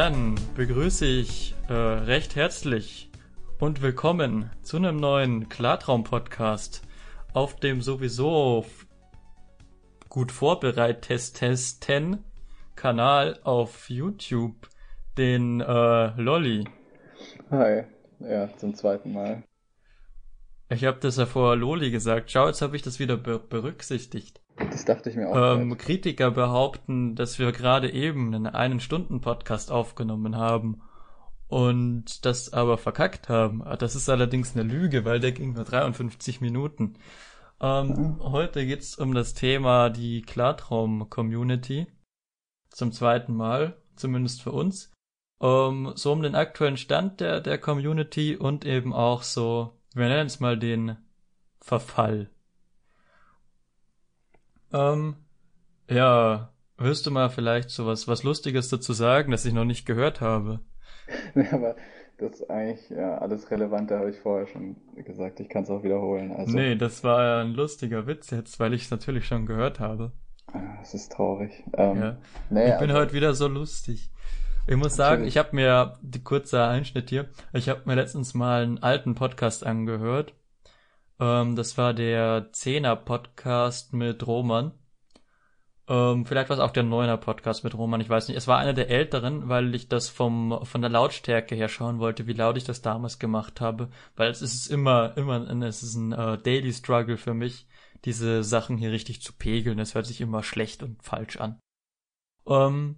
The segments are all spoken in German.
Dann begrüße ich äh, recht herzlich und willkommen zu einem neuen Klartraum-Podcast auf dem sowieso gut vorbereitesten Kanal auf YouTube, den äh, Lolly. Hi, ja, zum zweiten Mal. Ich habe das ja vor Loli gesagt. Schau, jetzt habe ich das wieder be berücksichtigt. Das dachte ich mir auch. Ähm, Kritiker behaupten, dass wir gerade eben einen einen Stunden Podcast aufgenommen haben und das aber verkackt haben. Das ist allerdings eine Lüge, weil der ging nur 53 Minuten. Ähm, mhm. Heute geht's um das Thema die Klartraum-Community. Zum zweiten Mal, zumindest für uns. Ähm, so um den aktuellen Stand der, der Community und eben auch so wir nennen es mal den Verfall. Ähm, ja, wirst du mal vielleicht so was, was Lustiges dazu sagen, das ich noch nicht gehört habe? Ja, aber das ist eigentlich ja, alles Relevante, habe ich vorher schon gesagt. Ich kann es auch wiederholen. Also, nee, das war ja ein lustiger Witz jetzt, weil ich es natürlich schon gehört habe. Ah, es ist traurig. Ähm, ja. Nee, ich bin also, heute wieder so lustig. Ich muss sagen, ich habe mir, die kurze Einschnitt hier, ich habe mir letztens mal einen alten Podcast angehört. Ähm, das war der Zehner Podcast mit Roman. Ähm, vielleicht war es auch der Neuner Podcast mit Roman, ich weiß nicht. Es war einer der älteren, weil ich das vom von der Lautstärke her schauen wollte, wie laut ich das damals gemacht habe. Weil es ist immer, immer, es ist ein äh, Daily Struggle für mich, diese Sachen hier richtig zu pegeln. Es hört sich immer schlecht und falsch an. Ähm,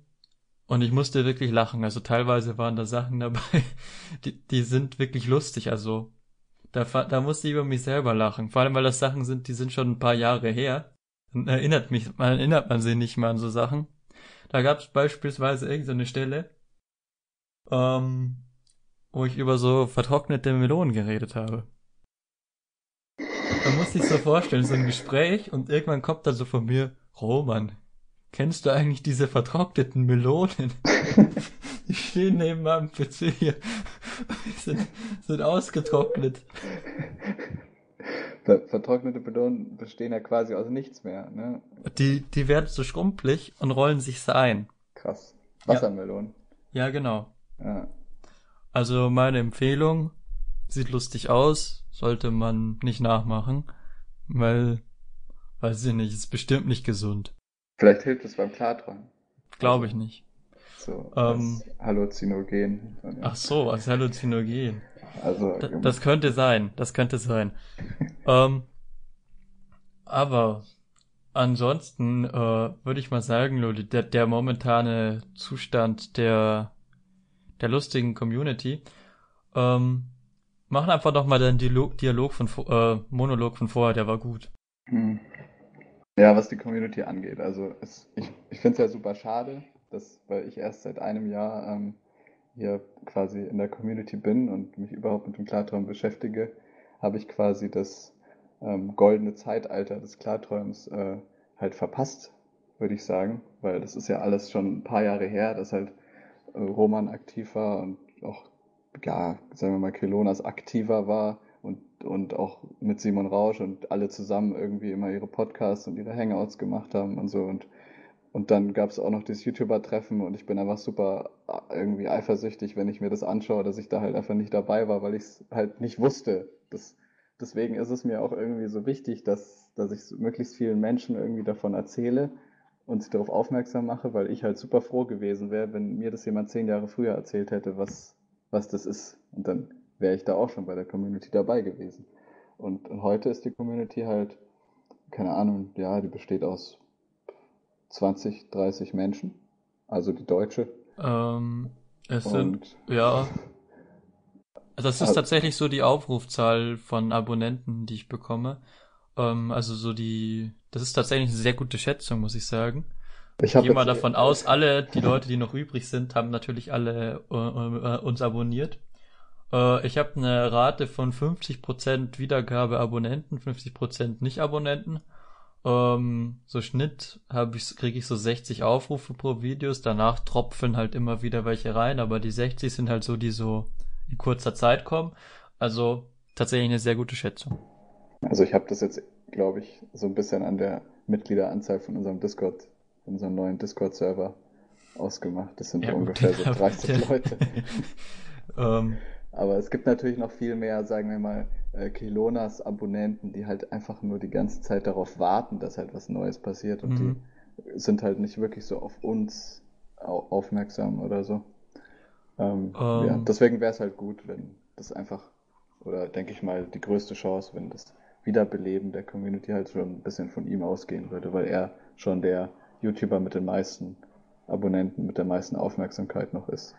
und ich musste wirklich lachen. Also teilweise waren da Sachen dabei, die, die sind wirklich lustig. Also da, da musste ich über mich selber lachen. Vor allem, weil das Sachen sind, die sind schon ein paar Jahre her. Dann erinnert mich, man erinnert man sich nicht mehr an so Sachen. Da gab es beispielsweise irgendeine Stelle, ähm, wo ich über so vertrocknete Melonen geredet habe. Da musste ich so vorstellen, so ein Gespräch und irgendwann kommt da so von mir, Roman, Kennst du eigentlich diese vertrockneten Melonen? Die stehen neben meinem PC hier. Die sind, sind ausgetrocknet. Vertrocknete Melonen bestehen ja quasi aus nichts mehr, ne? Die, die werden so schrumpelig und rollen sich ein. Krass. Wassermelonen. Ja, ja genau. Ja. Also meine Empfehlung, sieht lustig aus, sollte man nicht nachmachen, weil, weiß ich nicht, ist bestimmt nicht gesund. Vielleicht hilft es beim Klarträumen. Glaube ich nicht. So, ähm, Halluzinogen. Ach so, als Halluzinogen. Also, D das könnte sein, das könnte sein. ähm, aber ansonsten äh, würde ich mal sagen, Luli, der, der momentane Zustand der der lustigen Community. Ähm, machen einfach noch mal den Dialog, Dialog von äh, Monolog von vorher, der war gut. Hm. Ja, was die Community angeht. Also es, ich, ich finde es ja super schade, dass, weil ich erst seit einem Jahr ähm, hier quasi in der Community bin und mich überhaupt mit dem Klartraum beschäftige, habe ich quasi das ähm, goldene Zeitalter des Klarträums äh, halt verpasst, würde ich sagen, weil das ist ja alles schon ein paar Jahre her, dass halt äh, Roman aktiv war und auch, ja, sagen wir mal, Kelonas aktiver war und, und auch mit Simon Rausch und alle zusammen irgendwie immer ihre Podcasts und ihre Hangouts gemacht haben und so. Und und dann gab es auch noch das YouTuber-Treffen und ich bin einfach super äh, irgendwie eifersüchtig, wenn ich mir das anschaue, dass ich da halt einfach nicht dabei war, weil ich es halt nicht wusste. Das, deswegen ist es mir auch irgendwie so wichtig, dass, dass ich möglichst vielen Menschen irgendwie davon erzähle und sie darauf aufmerksam mache, weil ich halt super froh gewesen wäre, wenn mir das jemand zehn Jahre früher erzählt hätte, was, was das ist. Und dann wäre ich da auch schon bei der Community dabei gewesen. Und, und heute ist die Community halt, keine Ahnung, ja, die besteht aus 20, 30 Menschen. Also die deutsche. Ähm, es und, sind, ja. Das ist also, tatsächlich so die Aufrufzahl von Abonnenten, die ich bekomme. Ähm, also so die, das ist tatsächlich eine sehr gute Schätzung, muss ich sagen. Ich, ich gehe mal davon aus, alle, die Leute, die noch übrig sind, haben natürlich alle äh, äh, uns abonniert. Äh, ich habe eine Rate von 50% Wiedergabe Abonnenten, 50% Nicht-Abonnenten. Ähm, so Schnitt habe ich, kriege ich so 60 Aufrufe pro Videos. Danach tropfen halt immer wieder welche rein, aber die 60 sind halt so, die so in kurzer Zeit kommen. Also tatsächlich eine sehr gute Schätzung. Also ich habe das jetzt, glaube ich, so ein bisschen an der Mitgliederanzahl von unserem Discord, von unserem neuen Discord-Server ausgemacht. Das sind ja, ungefähr so 30 Leute. um. Ähm. Aber es gibt natürlich noch viel mehr, sagen wir mal, äh, Kilonas Abonnenten, die halt einfach nur die ganze Zeit darauf warten, dass halt was Neues passiert und mhm. die sind halt nicht wirklich so auf uns aufmerksam oder so. Ähm, um. ja, ähm. deswegen wäre es halt gut, wenn das einfach, oder denke ich mal, die größte Chance, wenn das Wiederbeleben der Community halt schon ein bisschen von ihm ausgehen würde, weil er schon der YouTuber mit den meisten Abonnenten, mit der meisten Aufmerksamkeit noch ist.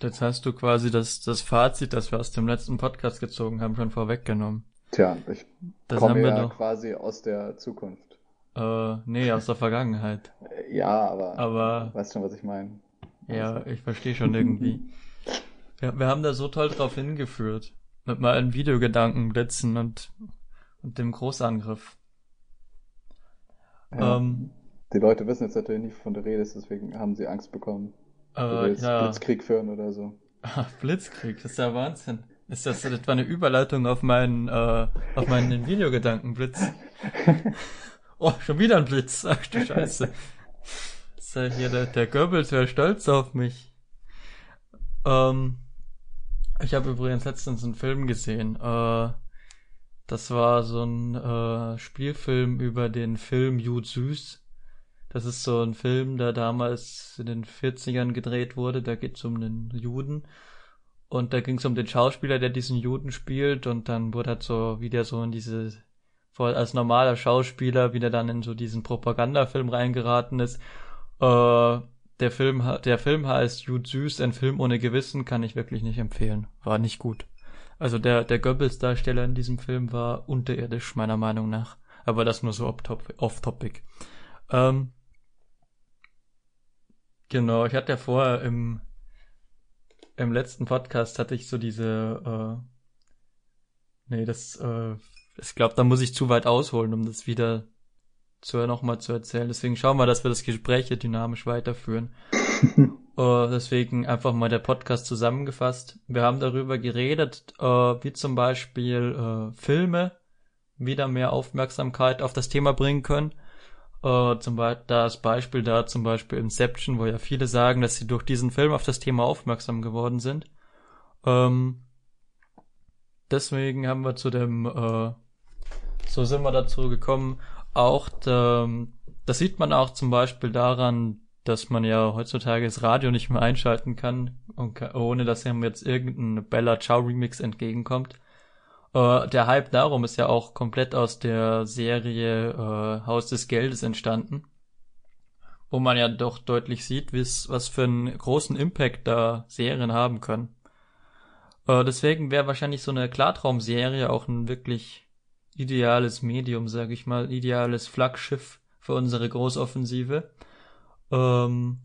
Jetzt hast du quasi das, das Fazit, das wir aus dem letzten Podcast gezogen haben, schon vorweggenommen. Tja, ich das komme ja doch... quasi aus der Zukunft. Äh, nee, aus der Vergangenheit. ja, aber, aber weißt schon, was ich meine. Ja, also. ich verstehe schon irgendwie. ja, wir haben da so toll drauf hingeführt. Mit mal einem Videogedanken blitzen und, und dem Großangriff. Ja. Ähm, die Leute wissen jetzt natürlich nicht, von der Rede ist, deswegen haben sie Angst bekommen. Äh, ja. Blitzkrieg führen oder so. Ah, Blitzkrieg, das ist ja Wahnsinn. Ist das etwa eine Überleitung auf meinen, äh, auf meinen Videogedankenblitz? oh, schon wieder ein Blitz. Ach du Scheiße. Ist ja hier der, der Goebbels wäre stolz auf mich. Ähm, ich habe übrigens letztens einen Film gesehen. Äh, das war so ein äh, Spielfilm über den Film Jud Süß. Das ist so ein Film, der damals in den 40ern gedreht wurde. Da geht es um einen Juden. Und da ging es um den Schauspieler, der diesen Juden spielt. Und dann wurde halt so wieder so in diese, als normaler Schauspieler, wieder dann in so diesen Propagandafilm reingeraten ist. Äh, der Film, der Film heißt Jude Süß, ein Film ohne Gewissen, kann ich wirklich nicht empfehlen. War nicht gut. Also der, der Goebbels-Darsteller in diesem Film war unterirdisch, meiner Meinung nach. Aber das nur so off-topic. Ähm, Genau, ich hatte ja vorher im, im letzten Podcast hatte ich so diese, äh, nee, das, äh, ich glaube, da muss ich zu weit ausholen, um das wieder zu, nochmal zu erzählen. Deswegen schauen wir, dass wir das Gespräch hier dynamisch weiterführen. uh, deswegen einfach mal der Podcast zusammengefasst. Wir haben darüber geredet, uh, wie zum Beispiel uh, Filme wieder mehr Aufmerksamkeit auf das Thema bringen können. Äh, zum Beispiel das Beispiel da zum Beispiel Inception, wo ja viele sagen, dass sie durch diesen Film auf das Thema aufmerksam geworden sind. Ähm, deswegen haben wir zu dem, äh, so sind wir dazu gekommen, auch, der, das sieht man auch zum Beispiel daran, dass man ja heutzutage das Radio nicht mehr einschalten kann, ohne dass ihm jetzt irgendein Bella Ciao Remix entgegenkommt. Äh, der Hype darum ist ja auch komplett aus der Serie äh, Haus des Geldes entstanden, wo man ja doch deutlich sieht, was für einen großen Impact da Serien haben können. Äh, deswegen wäre wahrscheinlich so eine Klartraumserie auch ein wirklich ideales Medium, sag ich mal, ideales Flaggschiff für unsere Großoffensive. Ähm,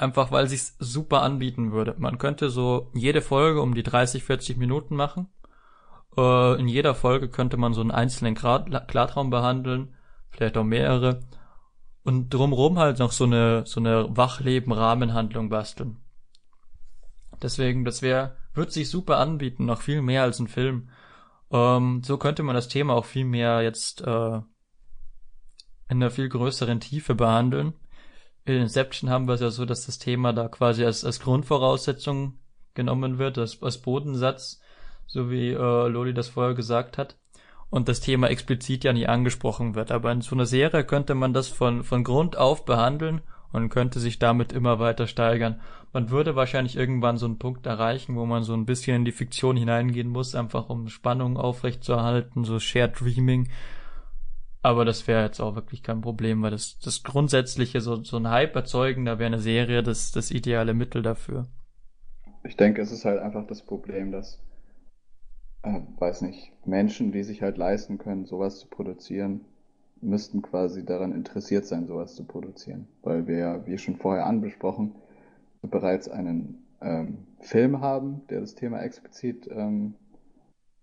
Einfach weil sich's super anbieten würde. Man könnte so jede Folge um die 30, 40 Minuten machen. Äh, in jeder Folge könnte man so einen einzelnen Klartraum behandeln, vielleicht auch mehrere. Und drumherum halt noch so eine, so eine Wachleben-Rahmenhandlung basteln. Deswegen, das wäre, wird sich super anbieten, noch viel mehr als ein Film. Ähm, so könnte man das Thema auch viel mehr jetzt äh, in einer viel größeren Tiefe behandeln in Inception haben wir es ja so, dass das Thema da quasi als, als Grundvoraussetzung genommen wird, als, als Bodensatz, so wie äh, Loli das vorher gesagt hat. Und das Thema explizit ja nie angesprochen wird. Aber in so einer Serie könnte man das von, von Grund auf behandeln und könnte sich damit immer weiter steigern. Man würde wahrscheinlich irgendwann so einen Punkt erreichen, wo man so ein bisschen in die Fiktion hineingehen muss, einfach um Spannung aufrechtzuerhalten, so Shared Dreaming, aber das wäre jetzt auch wirklich kein Problem, weil das, das grundsätzliche, so, so ein Hype erzeugen, da wäre eine Serie das, das ideale Mittel dafür. Ich denke, es ist halt einfach das Problem, dass, äh, weiß nicht, Menschen, die sich halt leisten können, sowas zu produzieren, müssten quasi daran interessiert sein, sowas zu produzieren. Weil wir ja, wie schon vorher anbesprochen, bereits einen ähm, Film haben, der das Thema explizit ähm,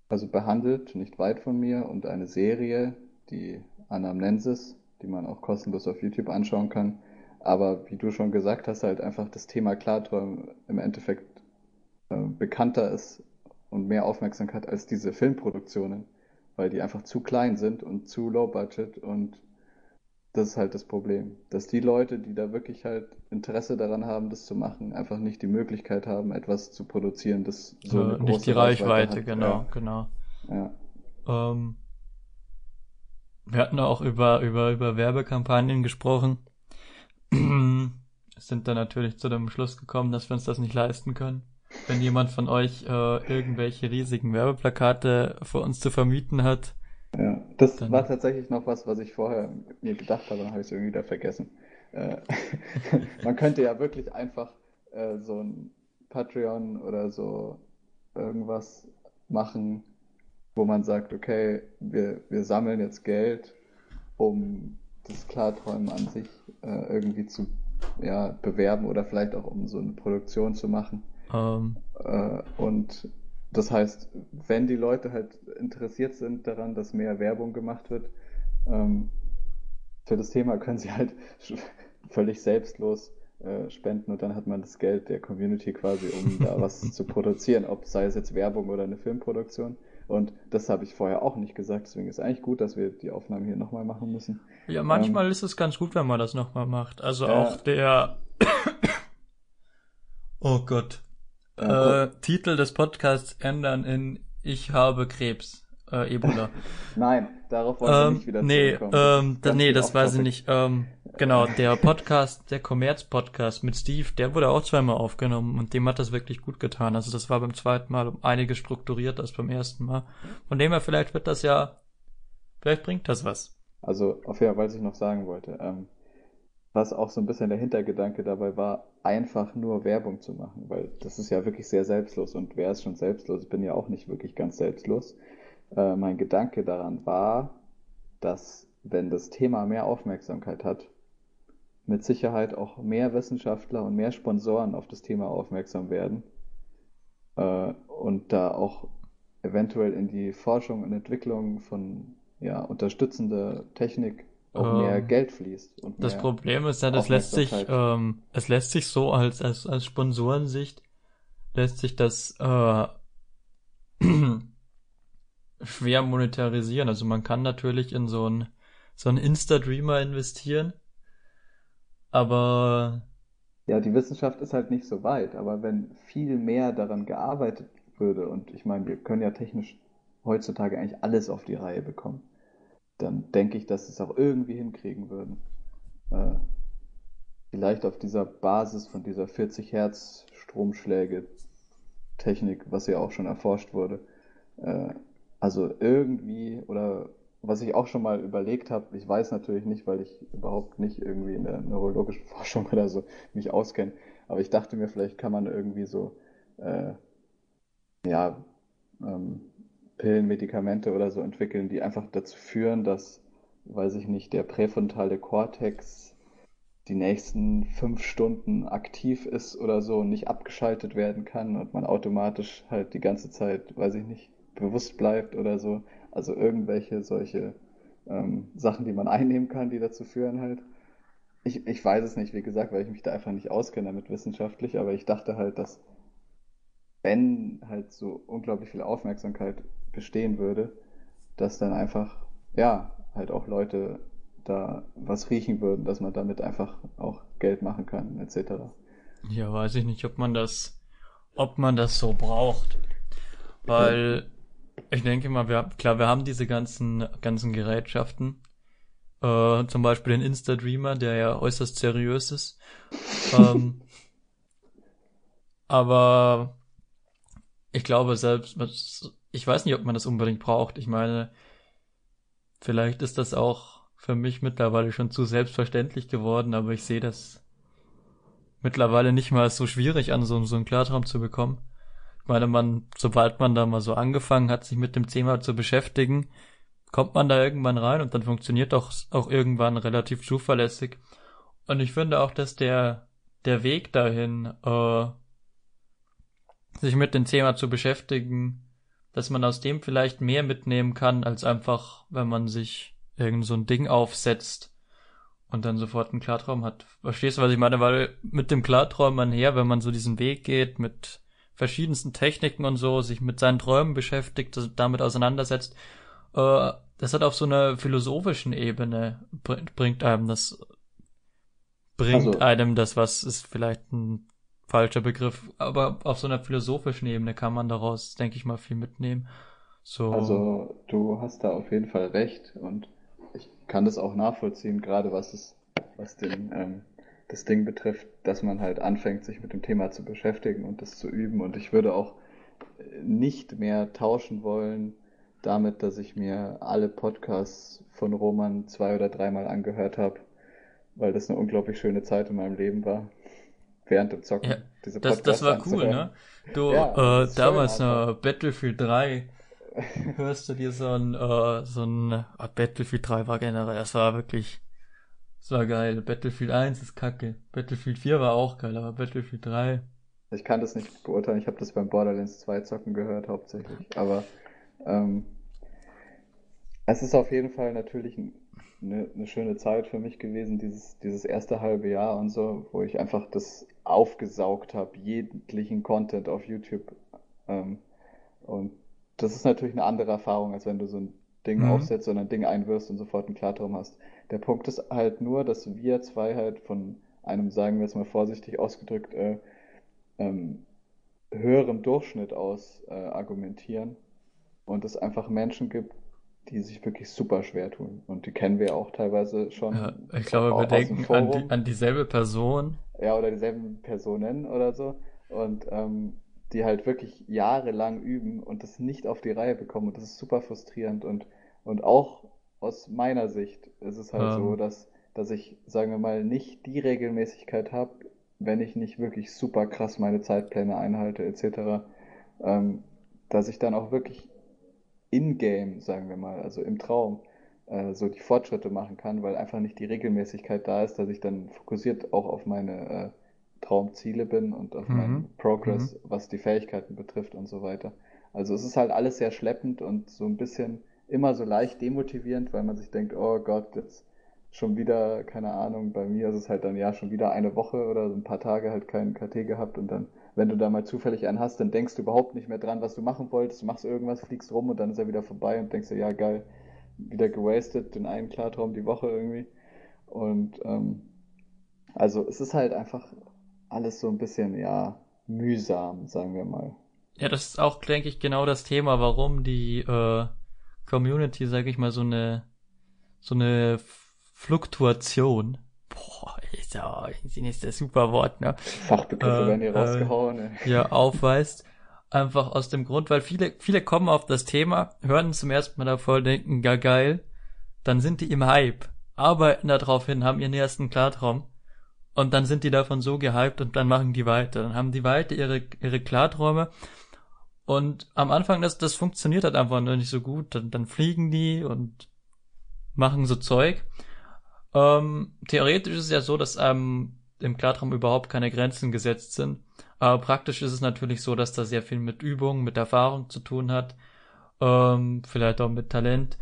also behandelt, nicht weit von mir, und eine Serie, die Anamnensis, die man auch kostenlos auf YouTube anschauen kann. Aber wie du schon gesagt hast, halt einfach das Thema Klarträumen im Endeffekt äh, bekannter ist und mehr Aufmerksamkeit als diese Filmproduktionen, weil die einfach zu klein sind und zu low budget und das ist halt das Problem. Dass die Leute, die da wirklich halt Interesse daran haben, das zu machen, einfach nicht die Möglichkeit haben, etwas zu produzieren, das so eine äh, Nicht die Reichweite, Reichweite genau, ja. genau. Ja. Ähm, wir hatten auch über, über, über Werbekampagnen gesprochen. Sind dann natürlich zu dem Schluss gekommen, dass wir uns das nicht leisten können. Wenn jemand von euch äh, irgendwelche riesigen Werbeplakate für uns zu vermieten hat, ja, das Dann. war tatsächlich noch was, was ich vorher mir gedacht habe, dann habe ich es irgendwie wieder vergessen. Äh, man könnte ja wirklich einfach äh, so ein Patreon oder so irgendwas machen, wo man sagt, okay, wir, wir sammeln jetzt Geld, um das Klarträumen an sich äh, irgendwie zu ja, bewerben oder vielleicht auch um so eine Produktion zu machen. Um. Ähm. Äh, und das heißt, wenn die Leute halt interessiert sind daran, dass mehr Werbung gemacht wird, ähm, für das Thema können sie halt völlig selbstlos äh, spenden und dann hat man das Geld der Community quasi, um da was zu produzieren, ob sei es jetzt Werbung oder eine Filmproduktion. Und das habe ich vorher auch nicht gesagt, deswegen ist eigentlich gut, dass wir die Aufnahme hier nochmal machen müssen. Ja, manchmal ähm, ist es ganz gut, wenn man das nochmal macht. Also äh, auch der Oh Gott. Äh, Titel des Podcasts ändern in Ich habe Krebs. Äh, Ebola. Nein, darauf wollen wir ähm, nicht wieder nee, Ähm, da, nee, das weiß ich nicht. Ähm, genau, der Podcast, der Kommerz-Podcast mit Steve, der wurde auch zweimal aufgenommen und dem hat das wirklich gut getan. Also das war beim zweiten Mal um einiges strukturierter als beim ersten Mal. Von dem her, vielleicht wird das ja, vielleicht bringt das was. Also, auf jeden Fall, was ich noch sagen wollte, ähm, was auch so ein bisschen der Hintergedanke dabei war, einfach nur Werbung zu machen, weil das ist ja wirklich sehr selbstlos und wer ist schon selbstlos? Ich bin ja auch nicht wirklich ganz selbstlos. Äh, mein Gedanke daran war, dass wenn das Thema mehr Aufmerksamkeit hat, mit Sicherheit auch mehr Wissenschaftler und mehr Sponsoren auf das Thema aufmerksam werden äh, und da auch eventuell in die Forschung und Entwicklung von ja, unterstützender Technik auch ähm, mehr Geld fließt. Und das Problem ist ja, das lässt sich, ähm, es lässt sich so als, als, als Sponsorensicht, lässt sich das äh, schwer monetarisieren. Also man kann natürlich in so ein so ein Insta-Dreamer investieren, aber ja, die Wissenschaft ist halt nicht so weit, aber wenn viel mehr daran gearbeitet würde, und ich meine, wir können ja technisch heutzutage eigentlich alles auf die Reihe bekommen dann denke ich, dass sie es auch irgendwie hinkriegen würden. Äh, vielleicht auf dieser Basis von dieser 40 Hertz Stromschläge Technik, was ja auch schon erforscht wurde. Äh, also irgendwie, oder was ich auch schon mal überlegt habe, ich weiß natürlich nicht, weil ich überhaupt nicht irgendwie in der neurologischen Forschung oder so mich auskenne, aber ich dachte mir, vielleicht kann man irgendwie so, äh, ja, ähm, Pillen, Medikamente oder so entwickeln, die einfach dazu führen, dass, weiß ich nicht, der präfrontale Kortex die nächsten fünf Stunden aktiv ist oder so und nicht abgeschaltet werden kann und man automatisch halt die ganze Zeit, weiß ich nicht, bewusst bleibt oder so. Also irgendwelche solche ähm, Sachen, die man einnehmen kann, die dazu führen halt. Ich, ich weiß es nicht, wie gesagt, weil ich mich da einfach nicht auskenne damit wissenschaftlich, aber ich dachte halt, dass wenn halt so unglaublich viel Aufmerksamkeit bestehen würde, dass dann einfach, ja, halt auch Leute da was riechen würden, dass man damit einfach auch Geld machen kann, etc. Ja, weiß ich nicht, ob man das, ob man das so braucht. Weil ich denke mal, wir, klar, wir haben diese ganzen, ganzen Gerätschaften. Äh, zum Beispiel den Insta-Dreamer, der ja äußerst seriös ist. ähm, aber ich glaube selbst, ich weiß nicht, ob man das unbedingt braucht. Ich meine, vielleicht ist das auch für mich mittlerweile schon zu selbstverständlich geworden, aber ich sehe das mittlerweile nicht mal so schwierig an, so, so einen Klartraum zu bekommen. Ich meine, man, sobald man da mal so angefangen hat, sich mit dem Thema zu beschäftigen, kommt man da irgendwann rein und dann funktioniert doch auch irgendwann relativ zuverlässig. Und ich finde auch, dass der, der Weg dahin, äh, sich mit dem Thema zu beschäftigen, dass man aus dem vielleicht mehr mitnehmen kann, als einfach, wenn man sich irgend so ein Ding aufsetzt und dann sofort einen Klartraum hat. Verstehst du, was ich meine? Weil mit dem Klartraum her, wenn man so diesen Weg geht, mit verschiedensten Techniken und so, sich mit seinen Träumen beschäftigt, damit auseinandersetzt, äh, das hat auf so einer philosophischen Ebene bringt einem das bringt also, einem das was ist vielleicht ein falscher Begriff, aber auf so einer philosophischen Ebene kann man daraus, denke ich mal, viel mitnehmen. So. Also du hast da auf jeden Fall recht und ich kann das auch nachvollziehen, gerade was es, was den, ähm, das Ding betrifft, dass man halt anfängt, sich mit dem Thema zu beschäftigen und das zu üben. Und ich würde auch nicht mehr tauschen wollen damit, dass ich mir alle Podcasts von Roman zwei oder dreimal angehört habe, weil das eine unglaublich schöne Zeit in meinem Leben war. Während dem Zocken. Ja, diese das, das war cool, ne? Du, ja, äh, damals noch Battlefield 3 hörst du dir so ein, äh, so ein, äh, Battlefield 3 war generell, das war wirklich, das war geil. Battlefield 1 ist kacke. Battlefield 4 war auch geil, aber Battlefield 3. Ich kann das nicht beurteilen, ich habe das beim Borderlands 2 zocken gehört hauptsächlich, aber ähm, es ist auf jeden Fall natürlich eine, eine, schöne Zeit für mich gewesen, dieses, dieses erste halbe Jahr und so, wo ich einfach das aufgesaugt habe, jeglichen Content auf YouTube. Ähm, und das ist natürlich eine andere Erfahrung, als wenn du so ein Ding mhm. aufsetzt und ein Ding einwirfst und sofort einen Klartraum hast. Der Punkt ist halt nur, dass wir zwei halt von einem, sagen wir jetzt mal vorsichtig ausgedrückt, äh, ähm, höherem Durchschnitt aus äh, argumentieren und es einfach Menschen gibt, die sich wirklich super schwer tun. Und die kennen wir auch teilweise schon. Ja, ich glaube, wir denken an, die, an dieselbe Person. Ja, oder dieselben Personen oder so. Und ähm, die halt wirklich jahrelang üben und das nicht auf die Reihe bekommen. Und das ist super frustrierend. Und, und auch aus meiner Sicht ist es halt ähm. so, dass, dass ich, sagen wir mal, nicht die Regelmäßigkeit habe, wenn ich nicht wirklich super krass meine Zeitpläne einhalte, etc., ähm, dass ich dann auch wirklich in-game, sagen wir mal, also im Traum, äh, so die Fortschritte machen kann, weil einfach nicht die Regelmäßigkeit da ist, dass ich dann fokussiert auch auf meine äh, Traumziele bin und auf mhm. meinen Progress, mhm. was die Fähigkeiten betrifft und so weiter. Also es ist halt alles sehr schleppend und so ein bisschen immer so leicht demotivierend, weil man sich denkt, oh Gott, jetzt schon wieder, keine Ahnung, bei mir ist es halt dann ja schon wieder eine Woche oder so ein paar Tage halt keinen KT gehabt und dann, wenn du da mal zufällig einen hast, dann denkst du überhaupt nicht mehr dran, was du machen wolltest, du machst irgendwas, fliegst rum und dann ist er wieder vorbei und denkst dir, ja geil, wieder gewastet, den einen Klartraum die Woche irgendwie. Und ähm, also es ist halt einfach alles so ein bisschen, ja, mühsam, sagen wir mal. Ja, das ist auch, denke ich, genau das Thema, warum die äh, Community, sag ich mal, so eine so eine Fluktuation. Boah, ist ja, ist das super Wort, ne? Fachbegriffe äh, werden hier rausgehauen. Äh, ja, aufweist. Einfach aus dem Grund, weil viele, viele kommen auf das Thema, hören zum ersten Mal davor, denken, gar geil, dann sind die im Hype, arbeiten darauf hin, haben ihren ersten Klartraum und dann sind die davon so gehypt und dann machen die weiter. Dann haben die weiter ihre, ihre Klarträume. Und am Anfang, das, das funktioniert halt einfach noch nicht so gut. Dann, dann fliegen die und machen so Zeug. Ähm, theoretisch ist es ja so, dass ähm, im Klartraum überhaupt keine Grenzen gesetzt sind. Aber praktisch ist es natürlich so, dass da sehr viel mit Übung, mit Erfahrung zu tun hat. Ähm, vielleicht auch mit Talent.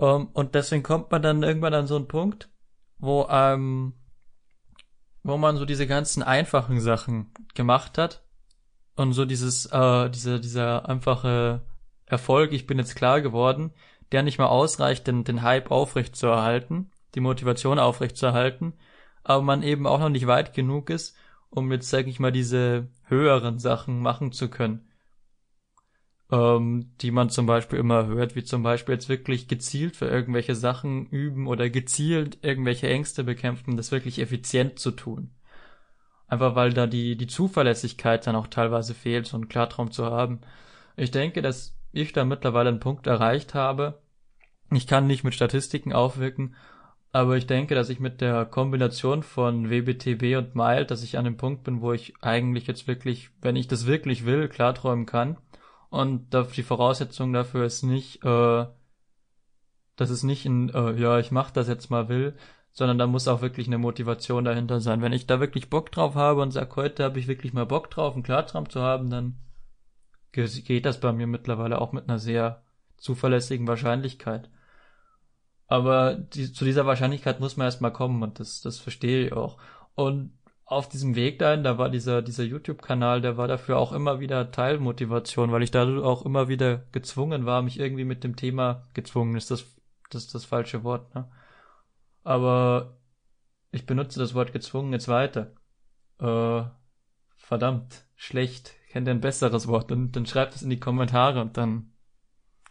Ähm, und deswegen kommt man dann irgendwann an so einen Punkt, wo ähm, wo man so diese ganzen einfachen Sachen gemacht hat und so dieses, äh, diese, dieser einfache Erfolg, ich bin jetzt klar geworden, der nicht mal ausreicht, den, den Hype aufrecht zu erhalten, die Motivation aufrecht zu erhalten, aber man eben auch noch nicht weit genug ist, um jetzt, sag ich mal, diese höheren Sachen machen zu können ähm, die man zum Beispiel immer hört, wie zum Beispiel jetzt wirklich gezielt für irgendwelche Sachen üben oder gezielt irgendwelche Ängste bekämpfen, das wirklich effizient zu tun. Einfach weil da die, die Zuverlässigkeit dann auch teilweise fehlt, so einen Klartraum zu haben. Ich denke, dass ich da mittlerweile einen Punkt erreicht habe. Ich kann nicht mit Statistiken aufwirken, aber ich denke, dass ich mit der Kombination von WBTB und Mild, dass ich an dem Punkt bin, wo ich eigentlich jetzt wirklich, wenn ich das wirklich will, klarträumen kann und die Voraussetzung dafür ist nicht, äh, dass es nicht ein, äh, ja, ich mach das jetzt mal will, sondern da muss auch wirklich eine Motivation dahinter sein. Wenn ich da wirklich Bock drauf habe und sag, heute habe ich wirklich mal Bock drauf, einen Klartraum zu haben, dann geht das bei mir mittlerweile auch mit einer sehr zuverlässigen Wahrscheinlichkeit. Aber die, zu dieser Wahrscheinlichkeit muss man erstmal kommen und das, das verstehe ich auch. Und auf diesem Weg dahin, da war dieser, dieser YouTube-Kanal, der war dafür auch immer wieder Teilmotivation, weil ich da auch immer wieder gezwungen war, mich irgendwie mit dem Thema gezwungen, ist das, das ist das falsche Wort, ne? Aber ich benutze das Wort gezwungen jetzt weiter. Äh, verdammt, schlecht, kennt ihr ein besseres Wort und dann schreibt es in die Kommentare und dann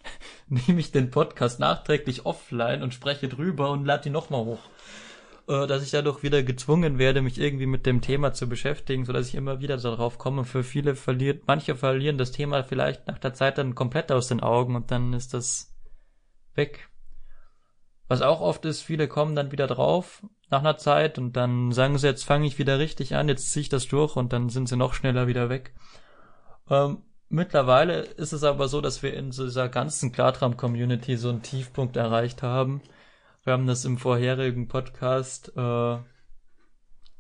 nehme ich den Podcast nachträglich offline und spreche drüber und lade ihn nochmal hoch äh, dass ich dadurch wieder gezwungen werde, mich irgendwie mit dem Thema zu beschäftigen, so dass ich immer wieder darauf komme. Für viele verliert, manche verlieren das Thema vielleicht nach der Zeit dann komplett aus den Augen und dann ist das weg. Was auch oft ist, viele kommen dann wieder drauf nach einer Zeit und dann sagen sie, jetzt fange ich wieder richtig an, jetzt ziehe ich das durch und dann sind sie noch schneller wieder weg. Ähm, mittlerweile ist es aber so, dass wir in dieser ganzen Klartraum-Community so einen Tiefpunkt erreicht haben, wir haben das im vorherigen Podcast äh,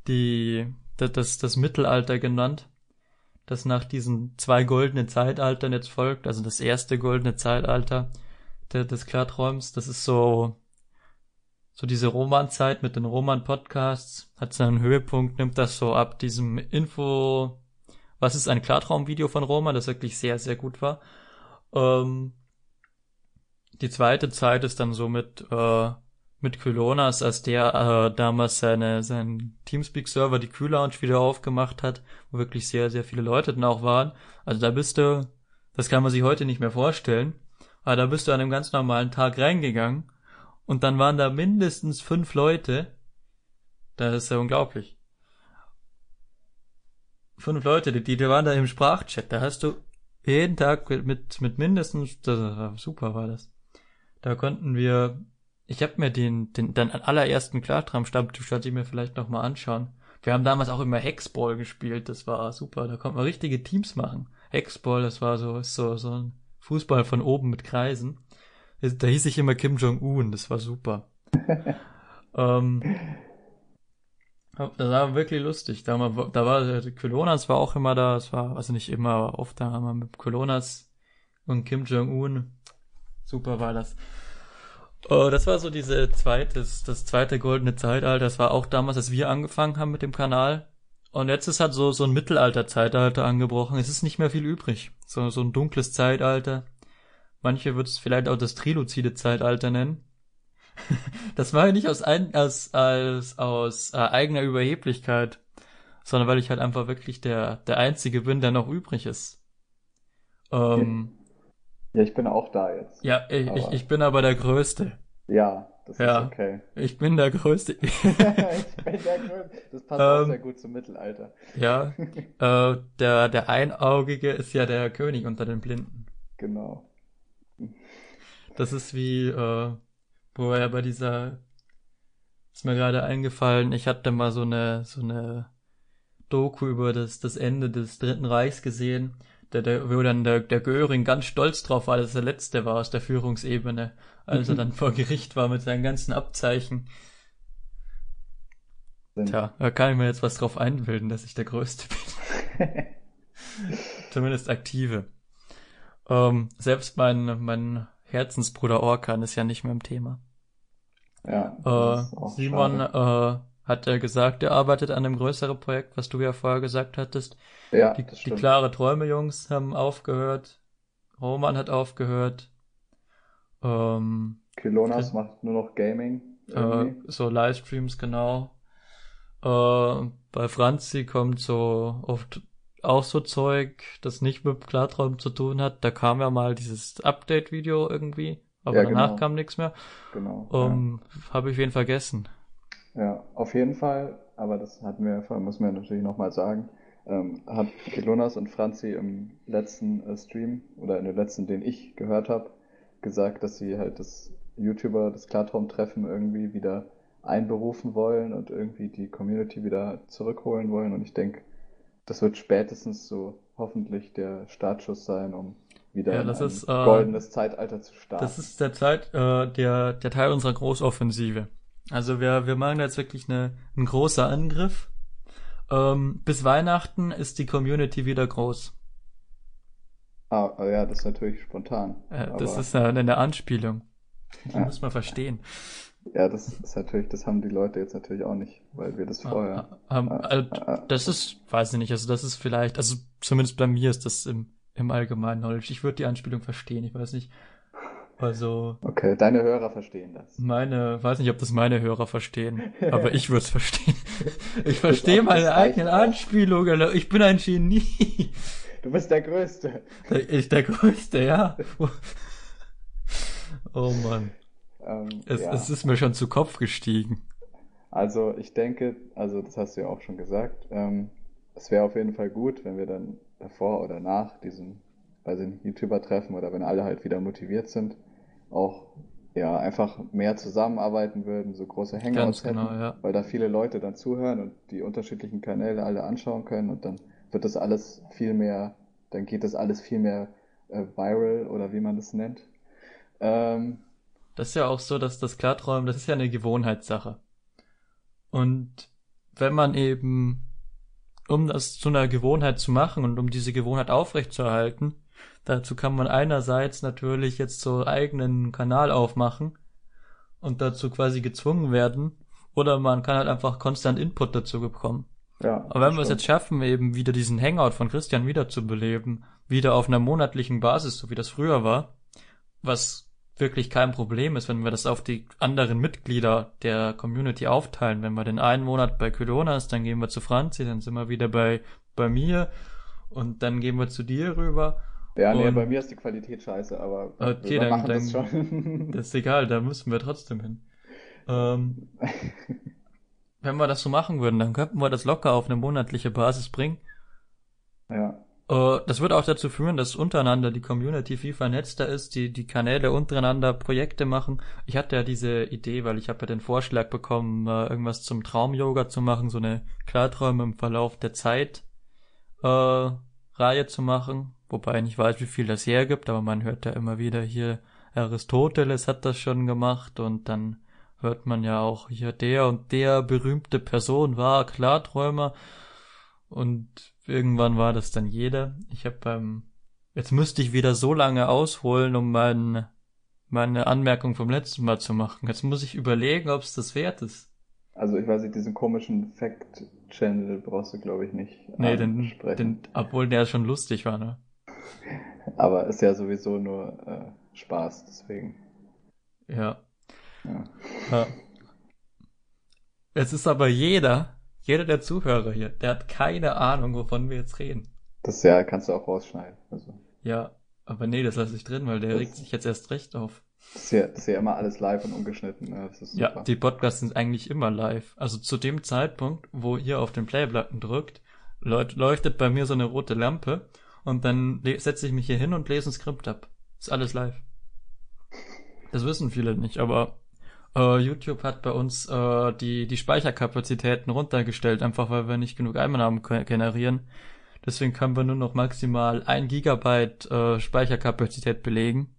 die das, das Mittelalter genannt, das nach diesen zwei goldenen Zeitaltern jetzt folgt. Also das erste goldene Zeitalter des Klarträums. Das ist so so diese Romanzeit mit den Roman-Podcasts hat seinen Höhepunkt, nimmt das so ab diesem Info, was ist ein Klartraum-Video von Roman, das wirklich sehr, sehr gut war. Ähm, die zweite Zeit ist dann so mit äh, mit Kylonas, als der äh, damals seine, seinen Teamspeak-Server, die Q-Lounge wieder aufgemacht hat, wo wirklich sehr, sehr viele Leute dann auch waren. Also da bist du, das kann man sich heute nicht mehr vorstellen, aber da bist du an einem ganz normalen Tag reingegangen und dann waren da mindestens fünf Leute. Das ist ja unglaublich. Fünf Leute, die, die waren da im Sprachchat. Da hast du jeden Tag mit, mit mindestens, das war, super war das. Da konnten wir ich habe mir den, den, den allerersten Klartraum-Stammtisch, sollte ich mir vielleicht noch mal anschauen. Wir haben damals auch immer Hexball gespielt, das war super. Da konnte man richtige Teams machen. Hexball, das war so, so, so ein Fußball von oben mit Kreisen. Da hieß ich immer Kim Jong-un, das war super. ähm, das war wirklich lustig. Da, war, da war Kylonas war auch immer da, es war, also nicht immer, aber oft da haben wir mit Kylonas und Kim Jong-un. Super war das. Oh, das war so diese zweite, das zweite goldene Zeitalter. Das war auch damals, als wir angefangen haben mit dem Kanal. Und jetzt ist halt so, so ein Mittelalter-Zeitalter angebrochen. Es ist nicht mehr viel übrig. So, so ein dunkles Zeitalter. Manche würden es vielleicht auch das triluzide Zeitalter nennen. das war ja nicht aus, ein, aus, aus, aus äh, eigener Überheblichkeit, sondern weil ich halt einfach wirklich der, der Einzige bin, der noch übrig ist. Ähm, ja, ich bin auch da jetzt. Ja, ich, ich, ich bin aber der Größte. Ja, das ja, ist okay. Ich bin der Größte. ich bin der Größte. Das passt ähm, auch sehr gut zum Mittelalter. Ja, äh, der, der Einaugige ist ja der König unter den Blinden. Genau. Das ist wie, äh, wo er bei dieser, ist mir gerade eingefallen, ich hatte mal so eine, so eine Doku über das, das Ende des Dritten Reichs gesehen der, der, wo dann der, der Göring ganz stolz drauf war, dass er der Letzte war aus der Führungsebene, als er dann vor Gericht war mit seinen ganzen Abzeichen. Tja, da kann ich mir jetzt was drauf einbilden, dass ich der Größte bin. Zumindest aktive. Ähm, selbst mein, mein Herzensbruder Orkan ist ja nicht mehr im Thema. Ja. Äh, Simon äh, hat er gesagt, er arbeitet an einem größeren Projekt, was du ja vorher gesagt hattest. Ja, die, die klare Träume Jungs haben aufgehört. Roman hat aufgehört. Ähm, Kilonas macht nur noch Gaming. Äh, so Livestreams, genau. Äh, bei Franzi kommt so oft auch so Zeug, das nicht mit Klartraum zu tun hat. Da kam ja mal dieses Update-Video irgendwie, aber ja, danach genau. kam nichts mehr. Genau. Ähm, ja. Habe ich wen vergessen. Ja, auf jeden Fall, aber das hatten wir, muss man natürlich nochmal sagen, ähm, hat Gelonas und Franzi im letzten äh, Stream oder in dem letzten, den ich gehört habe, gesagt, dass sie halt das YouTuber, das Klartraum-Treffen irgendwie wieder einberufen wollen und irgendwie die Community wieder zurückholen wollen. Und ich denke, das wird spätestens so hoffentlich der Startschuss sein, um wieder ja, das ein ist, äh, goldenes Zeitalter zu starten. Das ist der Zeit, äh, der, der Teil unserer Großoffensive. Also wir, wir machen jetzt wirklich eine, ein großer Angriff. Ähm, bis Weihnachten ist die Community wieder groß. Ah, oh ja, das ist natürlich spontan. Äh, das ist eine, eine Anspielung. Die ja. muss man verstehen. Ja, das ist natürlich, das haben die Leute jetzt natürlich auch nicht, weil wir das ah, vorher. Ah, ähm, äh, äh, das ist, weiß ich nicht, also das ist vielleicht, also zumindest bei mir ist das im, im allgemeinen Knowledge. Ich würde die Anspielung verstehen, ich weiß nicht. Also. Okay, deine Hörer verstehen das. Meine, weiß nicht, ob das meine Hörer verstehen, aber ich würde es verstehen. Ich verstehe meine eigenen Anspielungen. Ich bin ein Genie. Du bist der Größte. Ich der Größte, ja. Oh Mann. Ähm, es, ja. es ist mir schon zu Kopf gestiegen. Also ich denke, also das hast du ja auch schon gesagt, ähm, es wäre auf jeden Fall gut, wenn wir dann davor oder nach diesem, ich nicht, YouTuber-Treffen oder wenn alle halt wieder motiviert sind, auch ja einfach mehr zusammenarbeiten würden, so große Hangouts hätten, genau, ja. weil da viele Leute dann zuhören und die unterschiedlichen Kanäle alle anschauen können und dann wird das alles viel mehr, dann geht das alles viel mehr äh, viral oder wie man das nennt. Ähm, das ist ja auch so, dass das Klarträumen, das ist ja eine Gewohnheitssache. Und wenn man eben, um das zu einer Gewohnheit zu machen und um diese Gewohnheit aufrechtzuerhalten, dazu kann man einerseits natürlich jetzt so eigenen Kanal aufmachen und dazu quasi gezwungen werden, oder man kann halt einfach konstant Input dazu bekommen. Ja, Aber wenn wir es jetzt schaffen, eben wieder diesen Hangout von Christian wiederzubeleben, wieder auf einer monatlichen Basis, so wie das früher war, was wirklich kein Problem ist, wenn wir das auf die anderen Mitglieder der Community aufteilen. Wenn wir den einen Monat bei Kylonas, dann gehen wir zu Franzi, dann sind wir wieder bei, bei mir und dann gehen wir zu dir rüber. Ja, nee, bei mir ist die Qualität scheiße, aber okay, wir dann, machen dann, das schon. Das ist egal, da müssen wir trotzdem hin. Ähm, wenn wir das so machen würden, dann könnten wir das locker auf eine monatliche Basis bringen. Ja. Uh, das wird auch dazu führen, dass untereinander die Community viel vernetzter ist, die die Kanäle untereinander Projekte machen. Ich hatte ja diese Idee, weil ich habe ja den Vorschlag bekommen, uh, irgendwas zum Traum-Yoga zu machen, so eine Klarträume im Verlauf der Zeit uh, Reihe zu machen, wobei ich nicht weiß, wie viel das hergibt, aber man hört ja immer wieder hier, Aristoteles hat das schon gemacht und dann hört man ja auch hier der und der berühmte Person war Klarträumer und irgendwann war das dann jeder. Ich habe beim jetzt müsste ich wieder so lange ausholen, um mein, meine Anmerkung vom letzten Mal zu machen. Jetzt muss ich überlegen, ob es das wert ist. Also ich weiß nicht, diesen komischen Fact-Channel brauchst du, glaube ich, nicht. Nee, den, den, obwohl der schon lustig war, ne? Aber ist ja sowieso nur äh, Spaß, deswegen. Ja. ja. ja. Es ist aber jeder, jeder der Zuhörer hier, der hat keine Ahnung, wovon wir jetzt reden. Das ja, kannst du auch rausschneiden. Also. Ja, aber nee, das lasse ich drin, weil der das, regt sich jetzt erst recht auf. Das ist, ja, das ist ja immer alles live und ungeschnitten. Ne? Ja, die Podcasts sind eigentlich immer live. Also zu dem Zeitpunkt, wo ihr auf den Playbutton drückt, leuchtet bei mir so eine rote Lampe und dann setze ich mich hier hin und lese ein Skript ab. Ist alles live. Das wissen viele nicht, aber Uh, YouTube hat bei uns uh, die, die Speicherkapazitäten runtergestellt, einfach weil wir nicht genug Einnahmen generieren. Deswegen können wir nur noch maximal ein Gigabyte uh, Speicherkapazität belegen.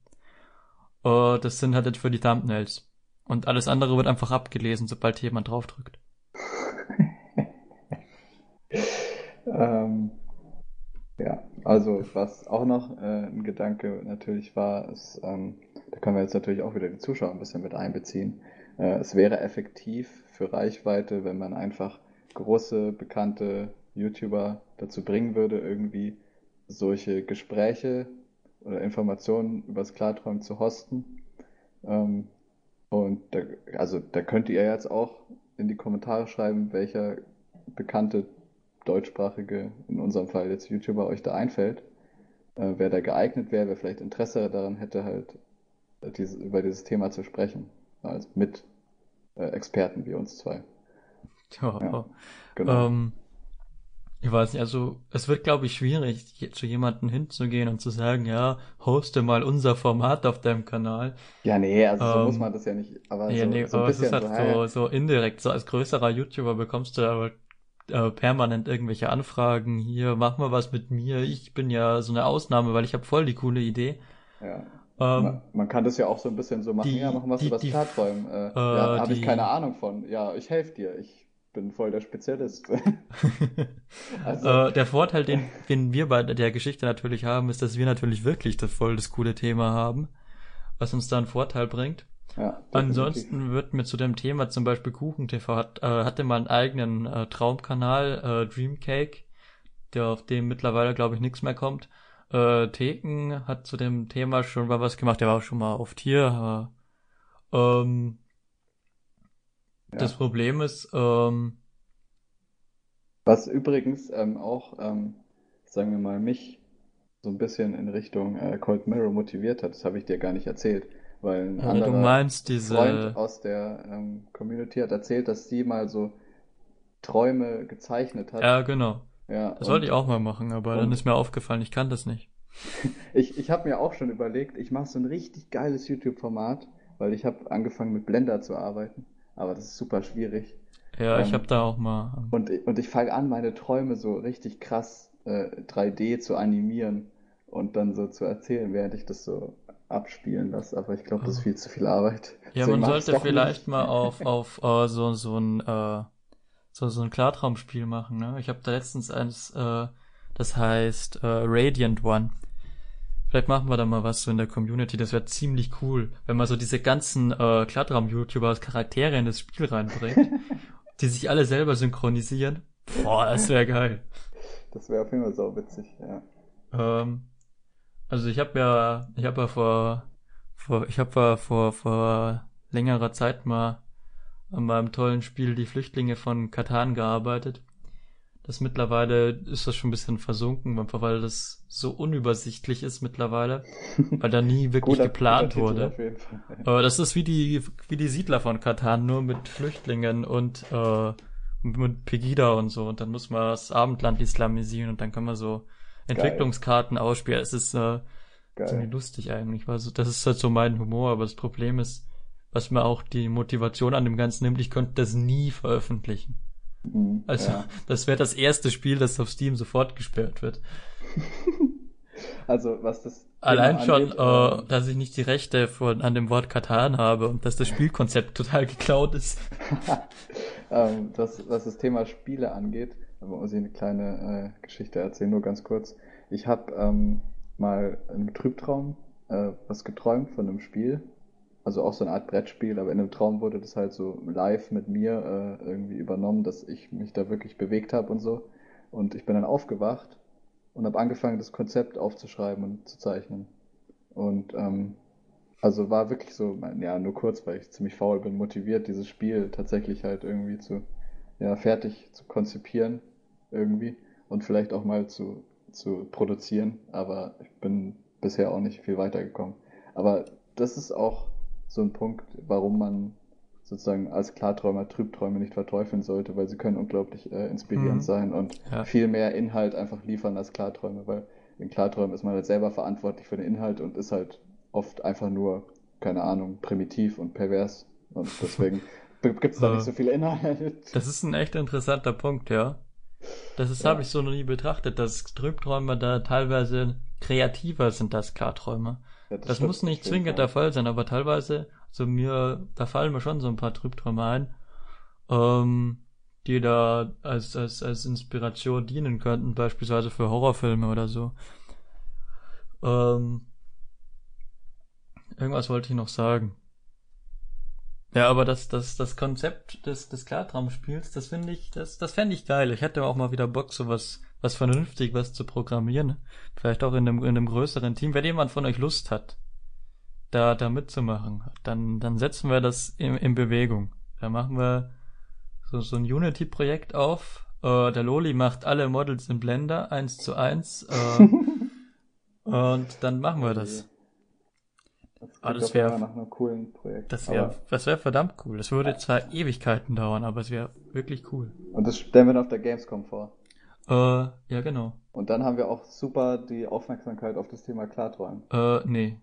Uh, das sind halt jetzt für die Thumbnails. Und alles andere wird einfach abgelesen, sobald jemand draufdrückt. ähm, ja, also was auch noch äh, ein Gedanke natürlich war, ist, ähm, da können wir jetzt natürlich auch wieder die Zuschauer ein bisschen mit einbeziehen. Äh, es wäre effektiv für Reichweite, wenn man einfach große, bekannte YouTuber dazu bringen würde, irgendwie solche Gespräche oder Informationen über das Klarträumen zu hosten. Ähm, und da, also da könnt ihr jetzt auch in die Kommentare schreiben, welcher bekannte deutschsprachige, in unserem Fall jetzt YouTuber, euch da einfällt. Äh, wer da geeignet wäre, wer vielleicht Interesse daran hätte, halt diese, über dieses Thema zu sprechen. Also mit äh, Experten wie uns zwei. Ja, ja genau. Ähm, ich weiß nicht, also es wird, glaube ich, schwierig, zu jemandem hinzugehen und zu sagen, ja, hoste mal unser Format auf deinem Kanal. Ja, nee, also so muss ähm, man das ja nicht. Aber ja, so, nee, so aber es ist halt so, so, indirekt. So als größerer YouTuber bekommst du aber äh, permanent irgendwelche Anfragen. Hier, mach mal was mit mir. Ich bin ja so eine Ausnahme, weil ich habe voll die coole Idee. Ja. Ähm, man, man, kann das ja auch so ein bisschen so machen, die, ja, machen wir was Klarträumen. Äh, äh, ja, habe ich keine Ahnung von. Ja, ich helfe dir. Ich bin voll der Spezialist. also. äh, der Vorteil, den, den wir bei der Geschichte natürlich haben, ist, dass wir natürlich wirklich das voll das coole Thema haben, was uns da einen Vorteil bringt. Ja, Ansonsten wird mir zu dem Thema zum Beispiel KuchenTV hat, äh, hatte mal einen eigenen äh, Traumkanal, äh, Dreamcake, der auf dem mittlerweile glaube ich nichts mehr kommt. Äh, Theken hat zu dem Thema schon mal was gemacht, der war auch schon mal oft hier. Äh, ähm, Ja. Das Problem ist, ähm, Was übrigens ähm, auch, ähm, sagen wir mal, mich so ein bisschen in Richtung äh, Cold Mirror motiviert hat, das habe ich dir gar nicht erzählt, weil ein du anderer meinst diese, Freund aus der ähm, Community hat erzählt, dass sie mal so Träume gezeichnet hat. ja genau, Ja, das wollte ich auch mal machen, aber dann ist mir aufgefallen, ich kann das nicht. ich, ich habe mir auch schon überlegt, ich mache so ein richtig geiles YouTube-Format, weil ich habe angefangen mit Blender zu arbeiten, aber das ist super schwierig. Ja, ich Ähm, habe da auch mal. ähm, Und, und ich fange an, meine Träume so richtig krass äh, 3D zu animieren und dann so zu erzählen, während ich das so abspielen lasse. Aber ich glaube, das ist viel zu viel Arbeit. Ja, man sollte vielleicht nicht. mal auf, auf äh, so, so ein äh, so, so ein Klartraumspiel machen, ne? Ich habe da letztens eins, äh, das heißt äh, Radiant One. Vielleicht machen wir da mal was so in der Community, das wäre ziemlich cool, wenn man so diese ganzen äh, Klartraum-YouTuber als Charaktere in das Spiel reinbringt, die sich alle selber synchronisieren. Boah, das wäre geil. Das wäre auf jeden Fall so witzig, ja. Ähm, also ich habe ja, ich habe ja vor, vor ich habe ja vor, vor längerer Zeit mal an meinem tollen Spiel Die Flüchtlinge von Katan gearbeitet. Das mittlerweile ist das schon ein bisschen versunken, einfach weil das so unübersichtlich ist mittlerweile, weil da nie wirklich Guter- geplant guter wurde. Äh, das ist wie die, wie die Siedler von Katan, nur mit Flüchtlingen und äh, mit Pegida und so. Und dann muss man das Abendland islamisieren und dann kann man so Entwicklungskarten ausspielen. Es ist äh, ziemlich lustig eigentlich. Also das ist halt so mein Humor, aber das Problem ist, was mir auch die Motivation an dem Ganzen nimmt, ich könnte das nie veröffentlichen. Mhm, Also ja. das wäre das erste Spiel, das auf Steam sofort gesperrt wird. Also, was das Allein schon, angeht, äh, ähm, dass ich nicht die Rechte von, an dem Wort Katan habe und dass das Spielkonzept total geklaut ist. ähm, das, was das Thema Spiele angeht, muss ich eine kleine äh, Geschichte erzählen, nur ganz kurz. Ich habe ähm, mal im Trübtraum äh, was geträumt von einem Spiel, also auch so eine Art Brettspiel, aber in einem Traum wurde das halt so live mit mir äh, irgendwie übernommen, dass ich mich da wirklich bewegt habe und so. Und ich bin dann aufgewacht und habe angefangen, das Konzept aufzuschreiben und zu zeichnen. Und ähm, also war wirklich so, ja, nur kurz, weil ich ziemlich faul bin, motiviert, dieses Spiel tatsächlich halt irgendwie zu, ja, fertig zu konzipieren irgendwie und vielleicht auch mal zu, zu produzieren, aber ich bin bisher auch nicht viel weitergekommen. Aber das ist auch so ein Punkt, warum man sozusagen als Klarträumer Trübträume nicht verteufeln sollte, weil sie können unglaublich äh, inspirierend Mhm. sein und Ja. viel mehr Inhalt einfach liefern als Klarträume, weil in Klarträumen ist man halt selber verantwortlich für den Inhalt und ist halt oft einfach nur, keine Ahnung, primitiv und pervers. Und deswegen gibt es da Äh, nicht so viel Inhalt. Das ist ein echt interessanter Punkt, ja. Das ist, Ja. habe ich so noch nie betrachtet, dass Trübträume da teilweise kreativer sind als Klarträume. Ja, Das stimmt muss nicht zwingend der Fall sein, aber teilweise, also mir, da fallen mir schon so ein paar Trübträume ein, ähm, die da als, als, als Inspiration dienen könnten, beispielsweise für Horrorfilme oder so. Ähm, irgendwas wollte ich noch sagen. Ja, aber das, das, das Konzept des, des Klartraumspiels, das finde ich, das, das fände ich geil. Ich hätte auch mal wieder Bock, so was, was vernünftig was zu programmieren. Vielleicht auch in einem, in einem größeren Team. Wenn jemand von euch Lust hat, da, da mitzumachen, dann, dann setzen wir das in, in Bewegung. Da machen wir so, so ein Unity-Projekt auf. Äh, der Loli macht alle Models in Blender, eins zu eins. Äh, und dann machen wir das. Das Ah, das auf wär- jeden Fall nach einem coolen Projekt. Das wäre, Aber- das wäre verdammt cool. Das würde zwar Ewigkeiten dauern, aber es wäre wirklich cool. Und das stellen wir dann auf der Gamescom vor. Äh, ja, genau. Und dann haben wir auch super die Aufmerksamkeit auf das Thema Klarträumen. Äh, nee.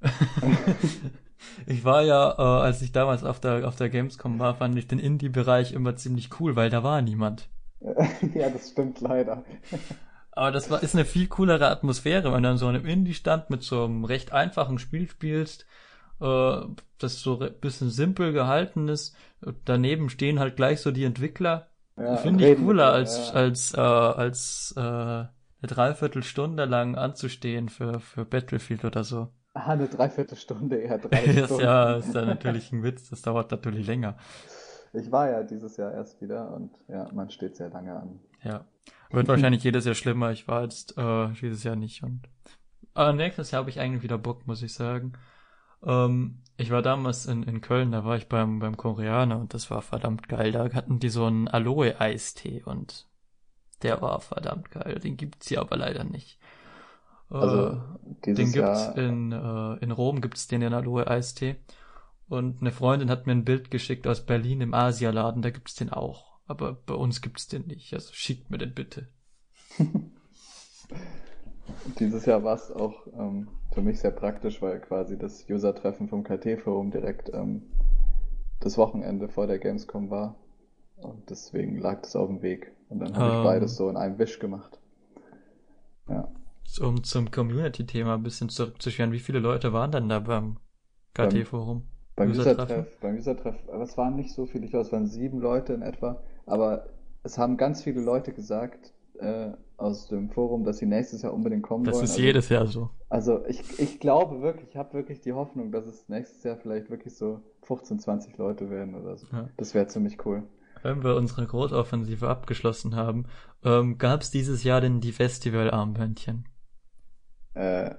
ich war ja, äh, als ich damals auf der, auf der Gamescom war, fand ich den Indie-Bereich immer ziemlich cool, weil da war niemand. ja, das stimmt leider. Aber das war, ist eine viel coolere Atmosphäre, wenn du an so einem Indie-Stand mit so einem recht einfachen Spiel spielst, äh, das so ein bisschen simpel gehalten ist. Daneben stehen halt gleich so die Entwickler. Ja, Finde ich cooler als, ja. als, äh, als äh, eine Dreiviertelstunde lang anzustehen für, für Battlefield oder so. Ah, eine Dreiviertelstunde, eher drei Stunden. ja, ist ja natürlich ein Witz, das dauert natürlich länger. Ich war ja dieses Jahr erst wieder und ja, man steht sehr lange an. Ja. Wird wahrscheinlich jedes Jahr schlimmer. Ich war jetzt äh, dieses Jahr nicht und äh, nächstes Jahr habe ich eigentlich wieder Bock, muss ich sagen. Ähm, ich war damals in, in Köln, da war ich beim, beim Koreaner und das war verdammt geil. Da hatten die so einen Aloe-Eistee und der war verdammt geil. Den gibt's hier aber leider nicht. Also, äh, den gibt's Jahr... in, äh, in Rom gibt's den in Aloe-Eistee. Und eine Freundin hat mir ein Bild geschickt aus Berlin im Asialaden, da gibt's den auch. Aber bei uns gibt's den nicht. Also schickt mir den bitte. Dieses Jahr war es auch ähm, für mich sehr praktisch, weil quasi das User-Treffen vom KT-Forum direkt ähm, das Wochenende vor der Gamescom war. Und deswegen lag das auf dem Weg. Und dann habe um, ich beides so in einem Wisch gemacht. Ja. Um zum Community-Thema ein bisschen zurückzuscheren, wie viele Leute waren denn da beim KT-Forum? Beim User-Treff, beim User-Treff, aber es waren nicht so viele, ich glaube, es waren sieben Leute in etwa, aber es haben ganz viele Leute gesagt äh, aus dem Forum, dass sie nächstes Jahr unbedingt kommen das wollen. Das ist also, jedes Jahr so. Also ich, ich glaube wirklich, ich habe wirklich die Hoffnung, dass es nächstes Jahr vielleicht wirklich so 15, 20 Leute werden oder so. Ja. Das wäre ziemlich cool. Wenn wir unsere Großoffensive abgeschlossen haben, ähm, gab es dieses Jahr denn die Festival-Armbändchen? Äh,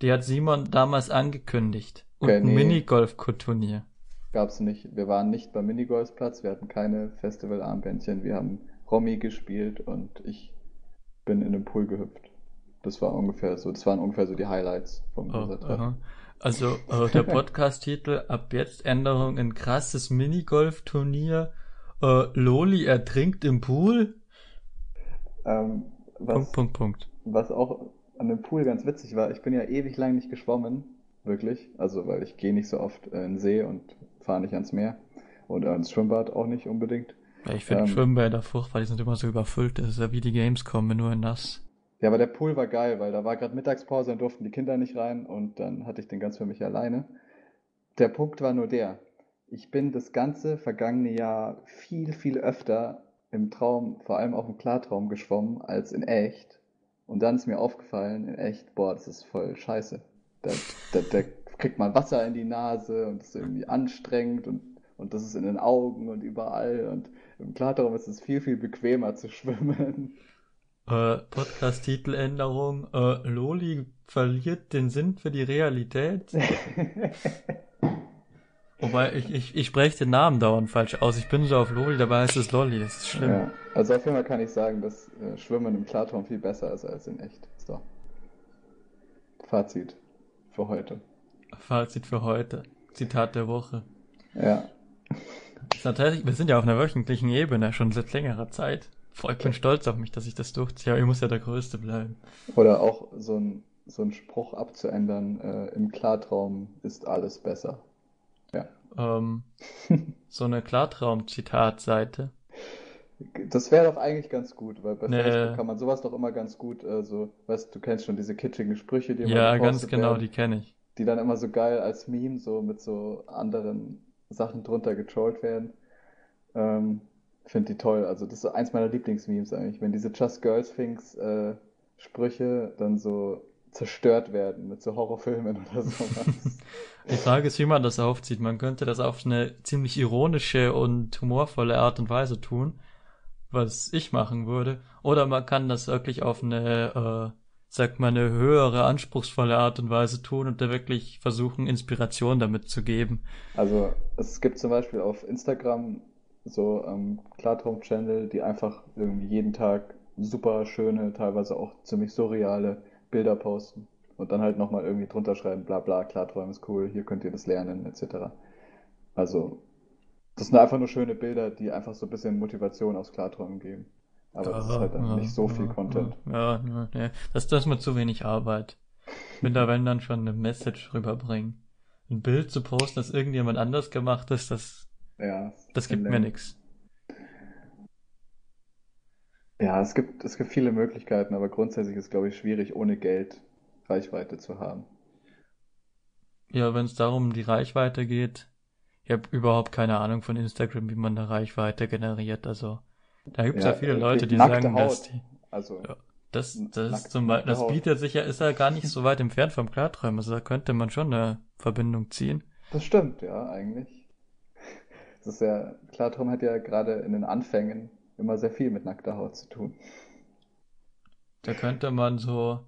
die hat Simon damals angekündigt. Und okay, ein nee. Minigolf-Turnier. Gab's nicht. Wir waren nicht beim Minigolfplatz, wir hatten keine Festival-Armbändchen, wir haben Romy gespielt und ich bin in den Pool gehüpft. Das war ungefähr so, das waren ungefähr so die Highlights vom oh. Also äh, der Podcast-Titel ab jetzt Änderung in krasses Minigolf-Turnier. Äh, Loli ertrinkt im Pool. Ähm, was, Punkt, Punkt, Punkt. Was auch an dem Pool ganz witzig war, ich bin ja ewig lang nicht geschwommen wirklich. Also, weil ich gehe nicht so oft äh, in den See und fahre nicht ans Meer. Und ins Schwimmbad auch nicht unbedingt. Ja, ich finde ähm, Schwimmbäder furchtbar, die sind immer so überfüllt. Das ist ja wie die Gamescom, nur in nass. Ja, aber der Pool war geil, weil da war gerade Mittagspause und durften die Kinder nicht rein und dann hatte ich den ganz für mich alleine. Der Punkt war nur der. Ich bin das ganze vergangene Jahr viel, viel öfter im Traum, vor allem auch im Klartraum geschwommen, als in echt. Und dann ist mir aufgefallen, in echt, boah, das ist voll scheiße. Da, da, da kriegt man Wasser in die Nase und ist irgendwie anstrengend und, und das ist in den Augen und überall. Und im Klartraum ist es viel, viel bequemer zu schwimmen. Äh, Podcast-Titeländerung. Äh, Loli verliert den Sinn für die Realität. Wobei, ich, ich, ich spreche den Namen dauernd falsch aus. Ich bin so auf Loli, dabei heißt es Lolli. Das ist schlimm. Ja, also auf jeden Fall kann ich sagen, dass äh, Schwimmen im Klartraum viel besser ist als in echt. So. Fazit für heute. Fazit für heute. Zitat der Woche. Ja. Tatsächlich, wir sind ja auf einer wöchentlichen Ebene schon seit längerer Zeit. Ich bin stolz auf mich, dass ich das durchziehe. Aber ich muss ja der Größte bleiben. Oder auch so ein, so ein Spruch abzuändern, äh, im Klartraum ist alles besser. Ja. Ähm, so eine Klartraum-Zitatseite. Das wäre doch eigentlich ganz gut, weil bei nee. Facebook kann man sowas doch immer ganz gut, äh, so, weißt du, kennst schon diese kitschigen Sprüche, die Ja, ganz genau, werden, die kenne ich. Die dann immer so geil als Meme so mit so anderen Sachen drunter getrollt werden. Ähm, Finde die toll. Also das ist eins meiner Lieblingsmemes eigentlich, wenn diese Just Girls Things äh, Sprüche dann so zerstört werden mit so Horrorfilmen oder sowas. Die Frage ist, wie man das aufzieht. Man könnte das auf eine ziemlich ironische und humorvolle Art und Weise tun was ich machen würde. Oder man kann das wirklich auf eine, sagt man, eine höhere, anspruchsvolle Art und Weise tun und da wirklich versuchen, Inspiration damit zu geben. Also es gibt zum Beispiel auf Instagram so ähm, Klartraum-Channel, die einfach irgendwie jeden Tag super schöne, teilweise auch ziemlich surreale Bilder posten und dann halt nochmal irgendwie drunter schreiben, bla bla, Klartraum ist cool, hier könnt ihr das lernen, etc. Also das sind einfach nur schöne Bilder, die einfach so ein bisschen Motivation aus Klarträumen geben. Aber das ist halt dann ja, nicht so viel ja, Content. Ja, ja, ja. Das, das ist mir zu wenig Arbeit. Wenn da wenn dann schon eine Message rüberbringen. Ein Bild zu posten, das irgendjemand anders gemacht ist, das, ja, das gibt mir nichts. Ja, es gibt, es gibt viele Möglichkeiten, aber grundsätzlich ist es, glaube ich, schwierig, ohne Geld Reichweite zu haben. Ja, wenn es darum die Reichweite geht, ich habe überhaupt keine Ahnung von Instagram, wie man eine Reichweite generiert. Also da gibt es ja, ja, viele Leute, die sagen, Haut. dass die. Also. Ja. Das, das, zum Beispiel, das bietet sich ja, ist ja gar nicht so weit entfernt vom Klarträumen. Also da könnte man schon eine Verbindung ziehen. Das stimmt, ja, eigentlich. Das ist ja, Klartraum hat ja gerade in den Anfängen immer sehr viel mit nackter Haut zu tun. Da könnte man so,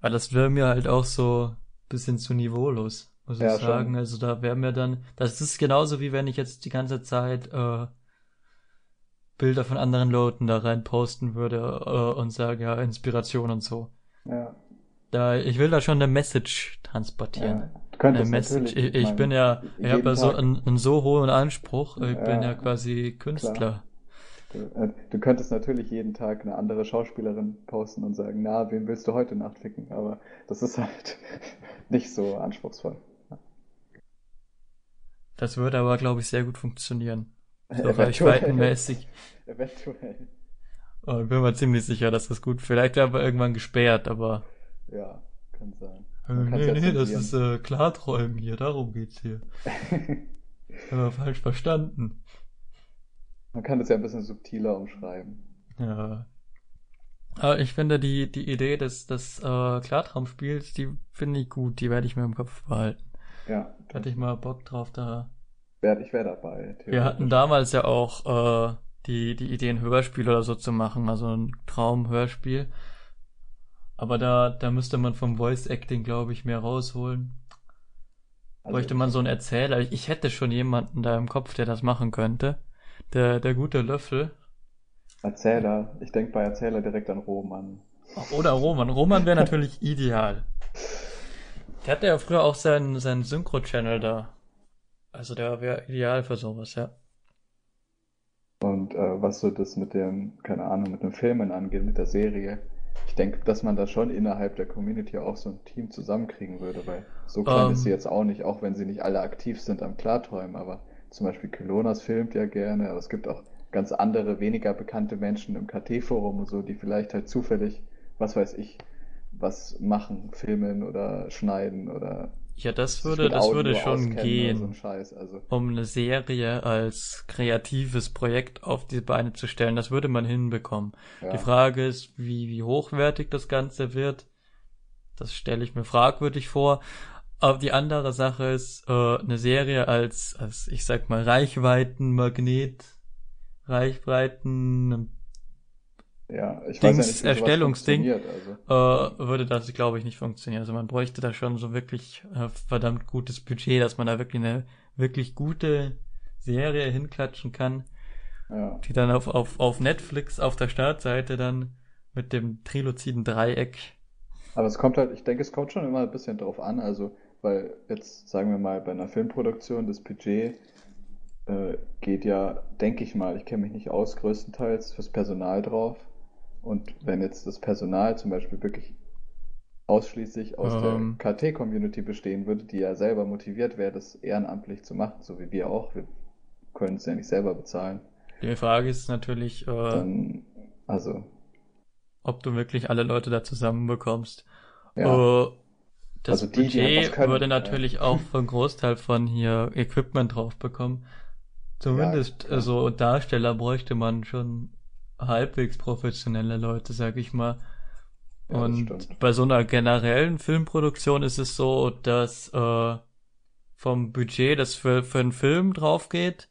aber das wäre mir halt auch so ein bisschen zu niveaulos, muss ja, ich sagen. Schon. Also da wäre mir dann, das ist genauso wie wenn ich jetzt die ganze Zeit äh, Bilder von anderen Leuten da rein posten würde äh, und sage, ja, Inspiration und so. Ja. Da, ich will da schon eine Message transportieren. Ja, du könntest eine Message. Ich, ich bin ja, ich habe ja so einen, einen, so hohen Anspruch. Ich ja, bin ja quasi Künstler. Du, äh, du, könntest natürlich jeden Tag eine andere Schauspielerin posten und sagen, na, wen willst du heute Nacht ficken? Aber das ist halt nicht so anspruchsvoll. Das würde aber, glaube ich, sehr gut funktionieren. So reichweitenmäßig. Eventuell. Oh, ich bin mir ziemlich sicher, dass das gut. Vielleicht aber irgendwann gesperrt, aber. Ja, kann sein. Äh, nee, nee, das ist äh, Klarträumen hier, darum geht's hier. aber falsch verstanden. Man kann das ja ein bisschen subtiler umschreiben. Ja. Aber ich finde die, die Idee des, des äh, Klartraumspiels, die finde ich gut, die werde ich mir im Kopf behalten. Ja. Da hatte ich mal Bock drauf, da wär, ich wäre dabei. Wir hatten damals ja auch äh, die, die Idee, ein Hörspiel oder so zu machen, also ein Traumhörspiel. Aber da, da müsste man vom Voice Acting, glaube ich, mehr rausholen. Also Bräuchte man so einen Erzähler. Ich hätte schon jemanden da im Kopf, der das machen könnte. Der, der gute Löffel. Erzähler. Ich denke bei Erzähler direkt an Roman. Oder Roman. Roman wäre natürlich ideal. Der hatte ja früher auch seinen, seinen Synchro-Channel da. Also der wäre ideal für sowas, ja. Und äh, was so das mit dem, keine Ahnung, mit den Filmen angeht, mit der Serie, ich denke, dass man da schon innerhalb der Community auch so ein Team zusammenkriegen würde, weil so klein um, ist sie ähm. jetzt auch nicht, auch wenn sie nicht alle aktiv sind am Klarträumen, aber zum Beispiel Kylonas filmt ja gerne, aber es gibt auch ganz andere, weniger bekannte Menschen im KT-Forum und so, die vielleicht halt zufällig, was weiß ich, was machen, filmen oder schneiden oder ja, das würde, das würde schon gehen, so Scheiß, also. um eine Serie als kreatives Projekt auf die Beine zu stellen. Das würde man hinbekommen. Ja. Die Frage ist, wie, wie hochwertig das Ganze wird. Das stelle ich mir fragwürdig vor. Aber die andere Sache ist, äh, eine Serie als, als, ich sag mal, Reichweitenmagnet, Reichweiten, ja, ich Dings, weiß ja nicht, Erstellungsding, also. äh, würde das, glaube ich, nicht funktionieren. Also man bräuchte da schon so wirklich äh, verdammt gutes Budget, dass man da wirklich eine wirklich gute Serie hinklatschen kann, ja. die dann auf, auf, auf Netflix auf der Startseite dann mit dem triloziden Dreieck. Aber es kommt halt, ich denke, es kommt schon immer ein bisschen drauf an, also, weil jetzt sagen wir mal bei einer Filmproduktion das Budget äh, geht ja, denke ich mal, ich kenne mich nicht aus, größtenteils fürs Personal drauf. Und wenn jetzt das Personal zum Beispiel wirklich ausschließlich aus um. der ähm. KT-Community bestehen würde, die ja selber motiviert wäre, das ehrenamtlich zu machen, so wie wir auch, wir können es ja nicht selber bezahlen. Die Frage ist natürlich, äh, Dann, also, ob du wirklich alle Leute da zusammenbekommst. Ja. Uh, das also die, Budget die können, würde natürlich ja. auch einen Großteil von hier Equipment drauf bekommen. Zumindest ja, so Darsteller bräuchte man schon halbwegs professionelle Leute, sag ich mal. Ja, und bei so einer generellen Filmproduktion ist es so, dass äh, vom Budget, das für, für einen Film drauf geht,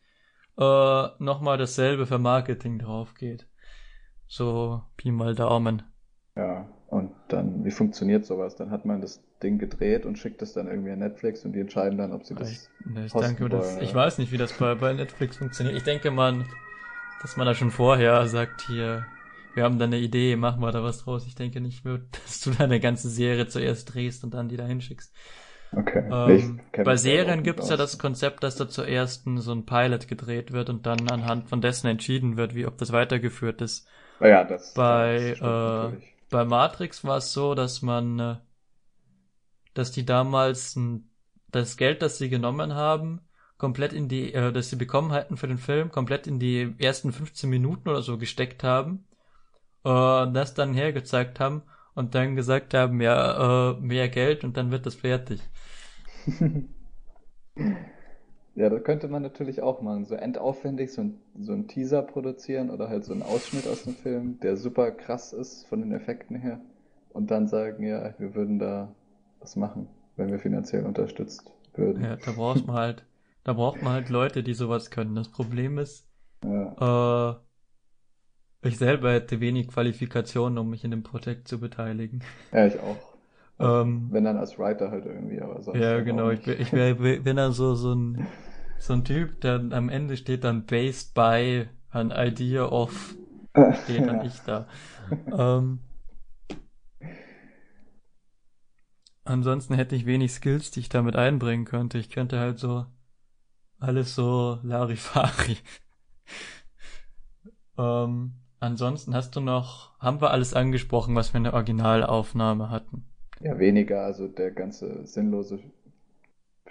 äh, nochmal dasselbe für Marketing drauf geht. So Pi mal Daumen. Ja, und dann, wie funktioniert sowas? Dann hat man das Ding gedreht und schickt es dann irgendwie an Netflix und die entscheiden dann, ob sie das. Ich, ne, ich, denke, das, ich weiß nicht, wie das bei, bei Netflix funktioniert. Ich denke, man dass man da schon vorher sagt, hier, wir haben da eine Idee, machen wir da was draus. Ich denke nicht, dass du da eine ganze Serie zuerst drehst und dann die da hinschickst. Okay. Ähm, bei Serien gibt's ja das Konzept, dass da zuerst so ein Pilot gedreht wird und dann anhand von dessen entschieden wird, wie ob das weitergeführt ist. Ja, das, bei, das äh, bei Matrix war es so, dass man, äh, dass die damals ein, das Geld, das sie genommen haben, komplett in die, äh, dass sie bekommen hatten für den Film, komplett in die ersten 15 Minuten oder so gesteckt haben, äh, das dann hergezeigt haben und dann gesagt haben, ja, äh, mehr Geld und dann wird das fertig. Ja, das könnte man natürlich auch machen. So endaufwendig, so ein, so ein Teaser produzieren oder halt so einen Ausschnitt aus dem Film, der super krass ist von den Effekten her. Und dann sagen, ja, wir würden da was machen, wenn wir finanziell unterstützt würden. Ja, da braucht man halt, da braucht man halt Leute, die sowas können. Das Problem ist, ja. äh, ich selber hätte wenig Qualifikationen, um mich in dem Projekt zu beteiligen. Ja, ich auch. Ähm, Wenn dann als Writer halt irgendwie, aber sonst. Ja, genau. Ich, ich wär, bin dann so, so ein, so ein Typ, der am Ende steht dann based by an idea of, steht dann ja. ich da. ähm, ansonsten hätte ich wenig Skills, die ich damit einbringen könnte. Ich könnte halt so alles so Larifari. ähm, ansonsten hast du noch, haben wir alles angesprochen, was wir in der Originalaufnahme hatten? Ja, weniger, also der ganze sinnlose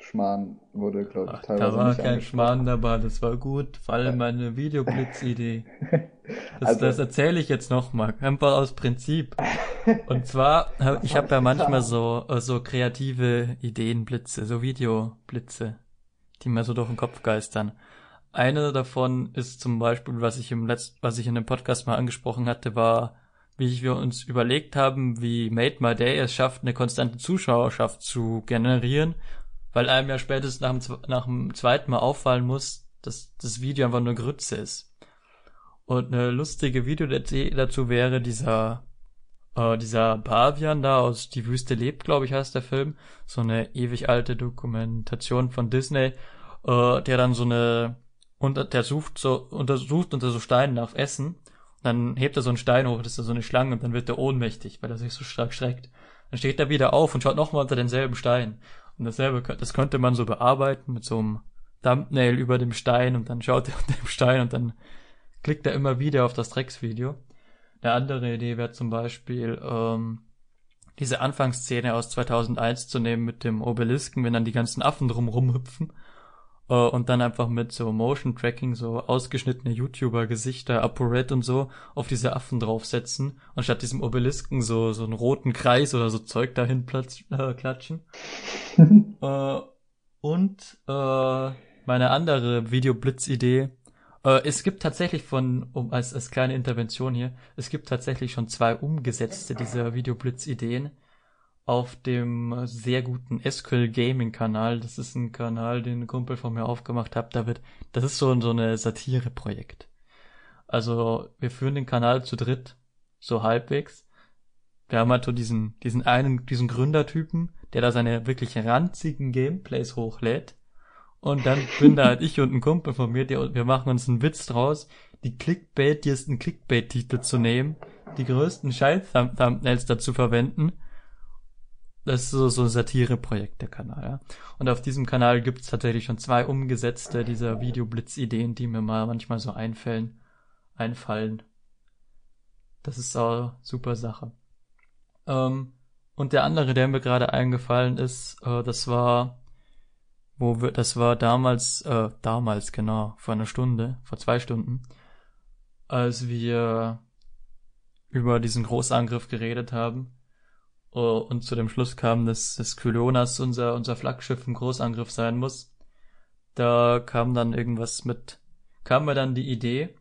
Schmarrn wurde, glaube ich, Ach, teilweise. Da war kein Schmarrn dabei, das war gut, vor allem meine Videoblitz-Idee. Das, also, das erzähle ich jetzt nochmal, einfach aus Prinzip. Und zwar, ich habe ja manchmal so, äh, so kreative Ideenblitze, so Videoblitze, die mir so durch den Kopf geistern. Eine davon ist zum Beispiel, was ich im letzten, was ich in dem Podcast mal angesprochen hatte, war wie wir uns überlegt haben, wie Made My Day es schafft, eine konstante Zuschauerschaft zu generieren, weil einem ja spätestens nach dem, nach dem zweiten Mal auffallen muss, dass das Video einfach nur Grütze ist. Und eine lustige Video dazu wäre dieser äh, dieser Bavian da aus Die Wüste lebt, glaube ich, heißt der Film. So eine ewig alte Dokumentation von Disney, äh, der dann so eine unter der sucht so untersucht unter so Steinen nach Essen dann hebt er so einen Stein hoch, das ist so eine Schlange und dann wird er ohnmächtig, weil er sich so stark schreckt. Dann steht er wieder auf und schaut nochmal unter denselben Stein. Und dasselbe, das könnte man so bearbeiten mit so einem Thumbnail über dem Stein und dann schaut er unter dem Stein und dann klickt er immer wieder auf das Drecksvideo. Eine andere Idee wäre zum Beispiel, ähm, diese Anfangsszene aus 2001 zu nehmen mit dem Obelisken, wenn dann die ganzen Affen drumrum hüpfen äh, und dann einfach mit so Motion Tracking so ausgeschnittene YouTuber-Gesichter, ApoRed und so auf diese Affen draufsetzen und statt diesem Obelisken so so einen roten Kreis oder so Zeug dahin platz, äh, klatschen. äh, und äh, meine andere Videoblitz-Idee. Äh, es gibt tatsächlich von, um als, als kleine Intervention hier, es gibt tatsächlich schon zwei umgesetzte dieser Videoblitz-Ideen auf dem sehr guten SQL Gaming Kanal. Das ist ein Kanal, den ein Kumpel von mir aufgemacht hat. Da wird, das ist so, so eine Satire-Projekt. Also wir führen den Kanal zu dritt, so halbwegs. Wir haben halt so diesen, diesen einen, diesen Gründertypen, der da seine wirklich ranzigen Gameplays hochlädt. Und dann bin da halt ich und ein Kumpel von mir, der, wir machen uns einen Witz draus, die clickbaitiesten Clickbait-Titel zu nehmen, die größten Scheiß-Thumbnails dazu verwenden das ist so, so ein Satire-Projekt, der Kanal, ja. Und auf diesem Kanal gibt's tatsächlich schon zwei umgesetzte dieser Videoblitz-Ideen, die mir mal manchmal so einfällen, einfallen. Das ist auch super Sache. Ähm, und der andere, der mir gerade eingefallen ist, äh, das war, wo wir, das war damals, äh, damals genau, vor einer Stunde, vor zwei Stunden, als wir über diesen Großangriff geredet haben äh, und zu dem Schluss kam, dass das Kylonas unser, unser Flaggschiff im Großangriff sein muss. Da kam dann irgendwas mit, kam mir dann die Idee,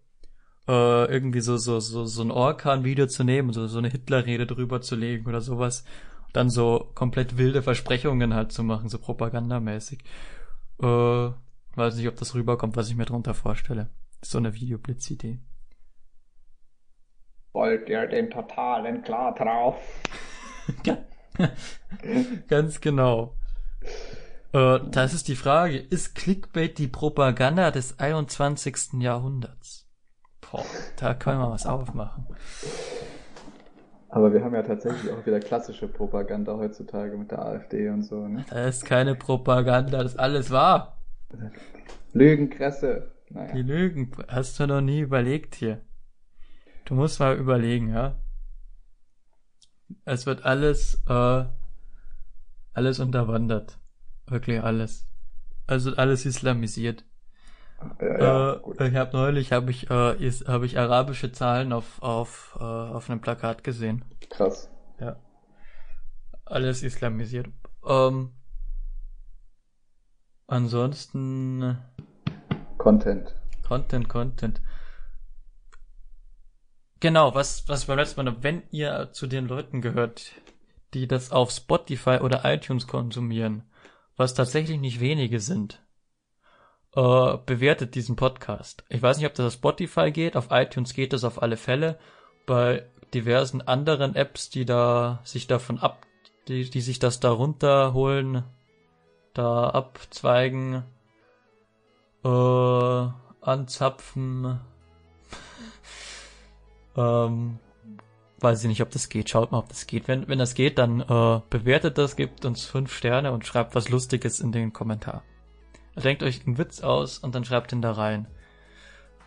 äh, irgendwie so, so, so, so ein Orkan-Video zu nehmen, so, so eine Hitler-Rede drüber zu legen oder sowas. Dann so komplett wilde Versprechungen halt zu machen, so propagandamäßig. Äh, weiß nicht, ob das rüberkommt, was ich mir drunter vorstelle. So eine Videoblitz-Idee. Wollt ihr den totalen Klartraum? Ganz genau. Äh, das ist die Frage. Ist Clickbait die Propaganda des 21. Jahrhunderts? Boah, da können wir was aufmachen. Aber wir haben ja tatsächlich auch wieder klassische Propaganda heutzutage mit der AfD und so. Ne? Das ist keine Propaganda, das ist alles wahr. Lügenkresse. Naja. Die Lügen hast du noch nie überlegt hier. Du musst mal überlegen, ja. Es wird alles, äh, alles unterwandert. Wirklich alles. Also alles islamisiert. Ja, ja, äh, ich habe neulich habe ich äh, ist, habe ich arabische Zahlen auf auf äh, auf einem Plakat gesehen. Krass. Ja. Alles islamisiert. Ähm, ansonsten. Content. Content, Content. Genau, was, was beim letzten Mal, wenn ihr zu den Leuten gehört, die das auf Spotify oder iTunes konsumieren, was tatsächlich nicht wenige sind, äh, bewertet diesen Podcast. Ich weiß nicht, ob das auf Spotify geht, auf iTunes geht das auf alle Fälle. Bei diversen anderen Apps, die da sich davon ab, die, die sich das da runterholen, da abzweigen, äh, anzapfen, ähm, weiß ich nicht, ob das geht. Schaut mal, ob das geht. Wenn, wenn das geht, dann äh, bewertet das, gibt uns fünf Sterne und schreibt was Lustiges in den Kommentar. Denkt euch einen Witz aus und dann schreibt ihn da rein.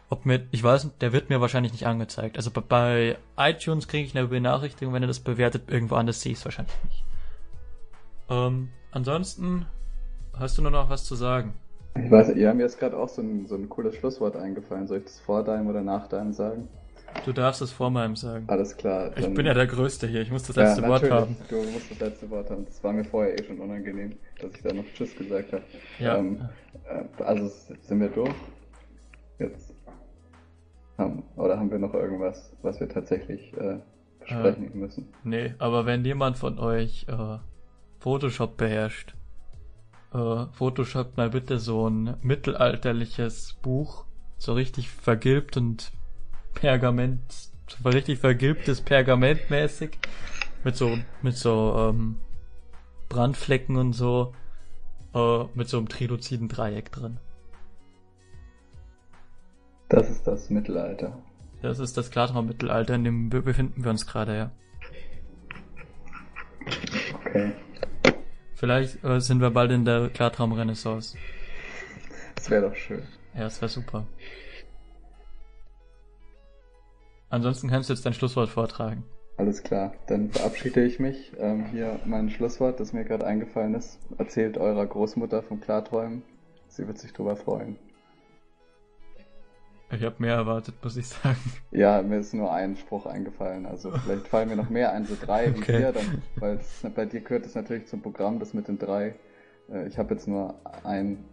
Ob mir, ich weiß nicht, der wird mir wahrscheinlich nicht angezeigt. Also bei, bei iTunes kriege ich eine Benachrichtigung, wenn ihr das bewertet, irgendwo anders sehe ich es wahrscheinlich nicht. Ähm, ansonsten, hast du nur noch was zu sagen? Ich weiß, ihr haben jetzt gerade auch so ein, so ein cooles Schlusswort eingefallen. Soll ich das vor deinem oder nach deinem sagen? Du darfst es vor meinem sagen. Alles klar. Ich bin ja der Größte hier, ich muss das letzte ja, Wort haben. Du musst das letzte Wort haben. Das war mir vorher eh schon unangenehm, dass ich da noch Tschüss gesagt habe. Ja. Ähm, äh, also sind wir durch? Jetzt. Haben, oder haben wir noch irgendwas, was wir tatsächlich äh, besprechen äh, müssen? Nee, aber wenn jemand von euch äh, Photoshop beherrscht, äh, Photoshop mal bitte so ein mittelalterliches Buch, so richtig vergilbt und Pergament, so richtig vergilbtes Pergament mäßig. Mit so, mit so, ähm, Brandflecken und so, äh, mit so einem triluziden Dreieck drin. Das ist das Mittelalter. Das ist das Klartraum-Mittelalter, in dem befinden wir uns gerade, ja. Okay. Vielleicht äh, sind wir bald in der Klartraum-Renaissance. Das wäre doch schön. Ja, das wäre super. Ansonsten kannst du jetzt dein Schlusswort vortragen. Alles klar, dann verabschiede ich mich. Ähm, hier mein Schlusswort, das mir gerade eingefallen ist. Erzählt eurer Großmutter vom Klarträumen. Sie wird sich drüber freuen. Ich habe mehr erwartet, muss ich sagen. Ja, mir ist nur ein Spruch eingefallen. Also vielleicht fallen mir noch mehr ein, so drei okay. wie vier, dann, weil es, bei dir gehört es natürlich zum Programm, das mit den drei. Äh, ich habe jetzt nur ein,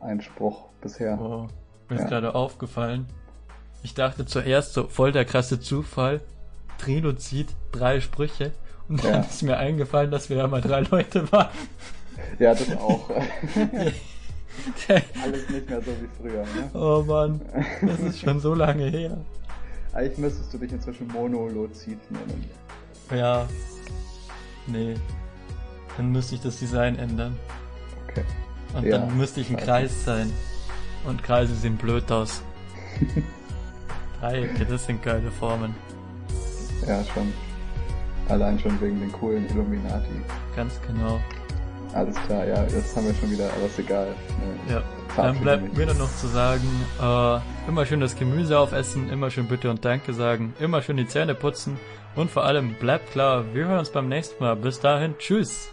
einen Spruch bisher. Oh, mir ja. ist gerade aufgefallen, ich dachte zuerst so voll der krasse Zufall. Trino zieht drei Sprüche und dann ja. ist mir eingefallen, dass wir ja mal drei Leute waren. Ja, das auch. Alles nicht mehr so wie früher, ne? Oh Mann, das ist schon so lange her. Eigentlich müsstest du dich inzwischen Monolozid nennen. Ja. Nee. Dann müsste ich das Design ändern. Okay. Und ja, dann müsste ich ein Kreis sein. Und Kreise sehen blöd aus. Dreiecke, das sind geile Formen. Ja, schon. Allein schon wegen den coolen Illuminati. Ganz genau. Alles klar, ja, jetzt haben wir schon wieder, aber ist egal. Ne, ja, dann bleibt mir nur noch zu sagen, äh, immer schön das Gemüse aufessen, immer schön Bitte und Danke sagen, immer schön die Zähne putzen und vor allem bleibt klar, wir hören uns beim nächsten Mal. Bis dahin, tschüss!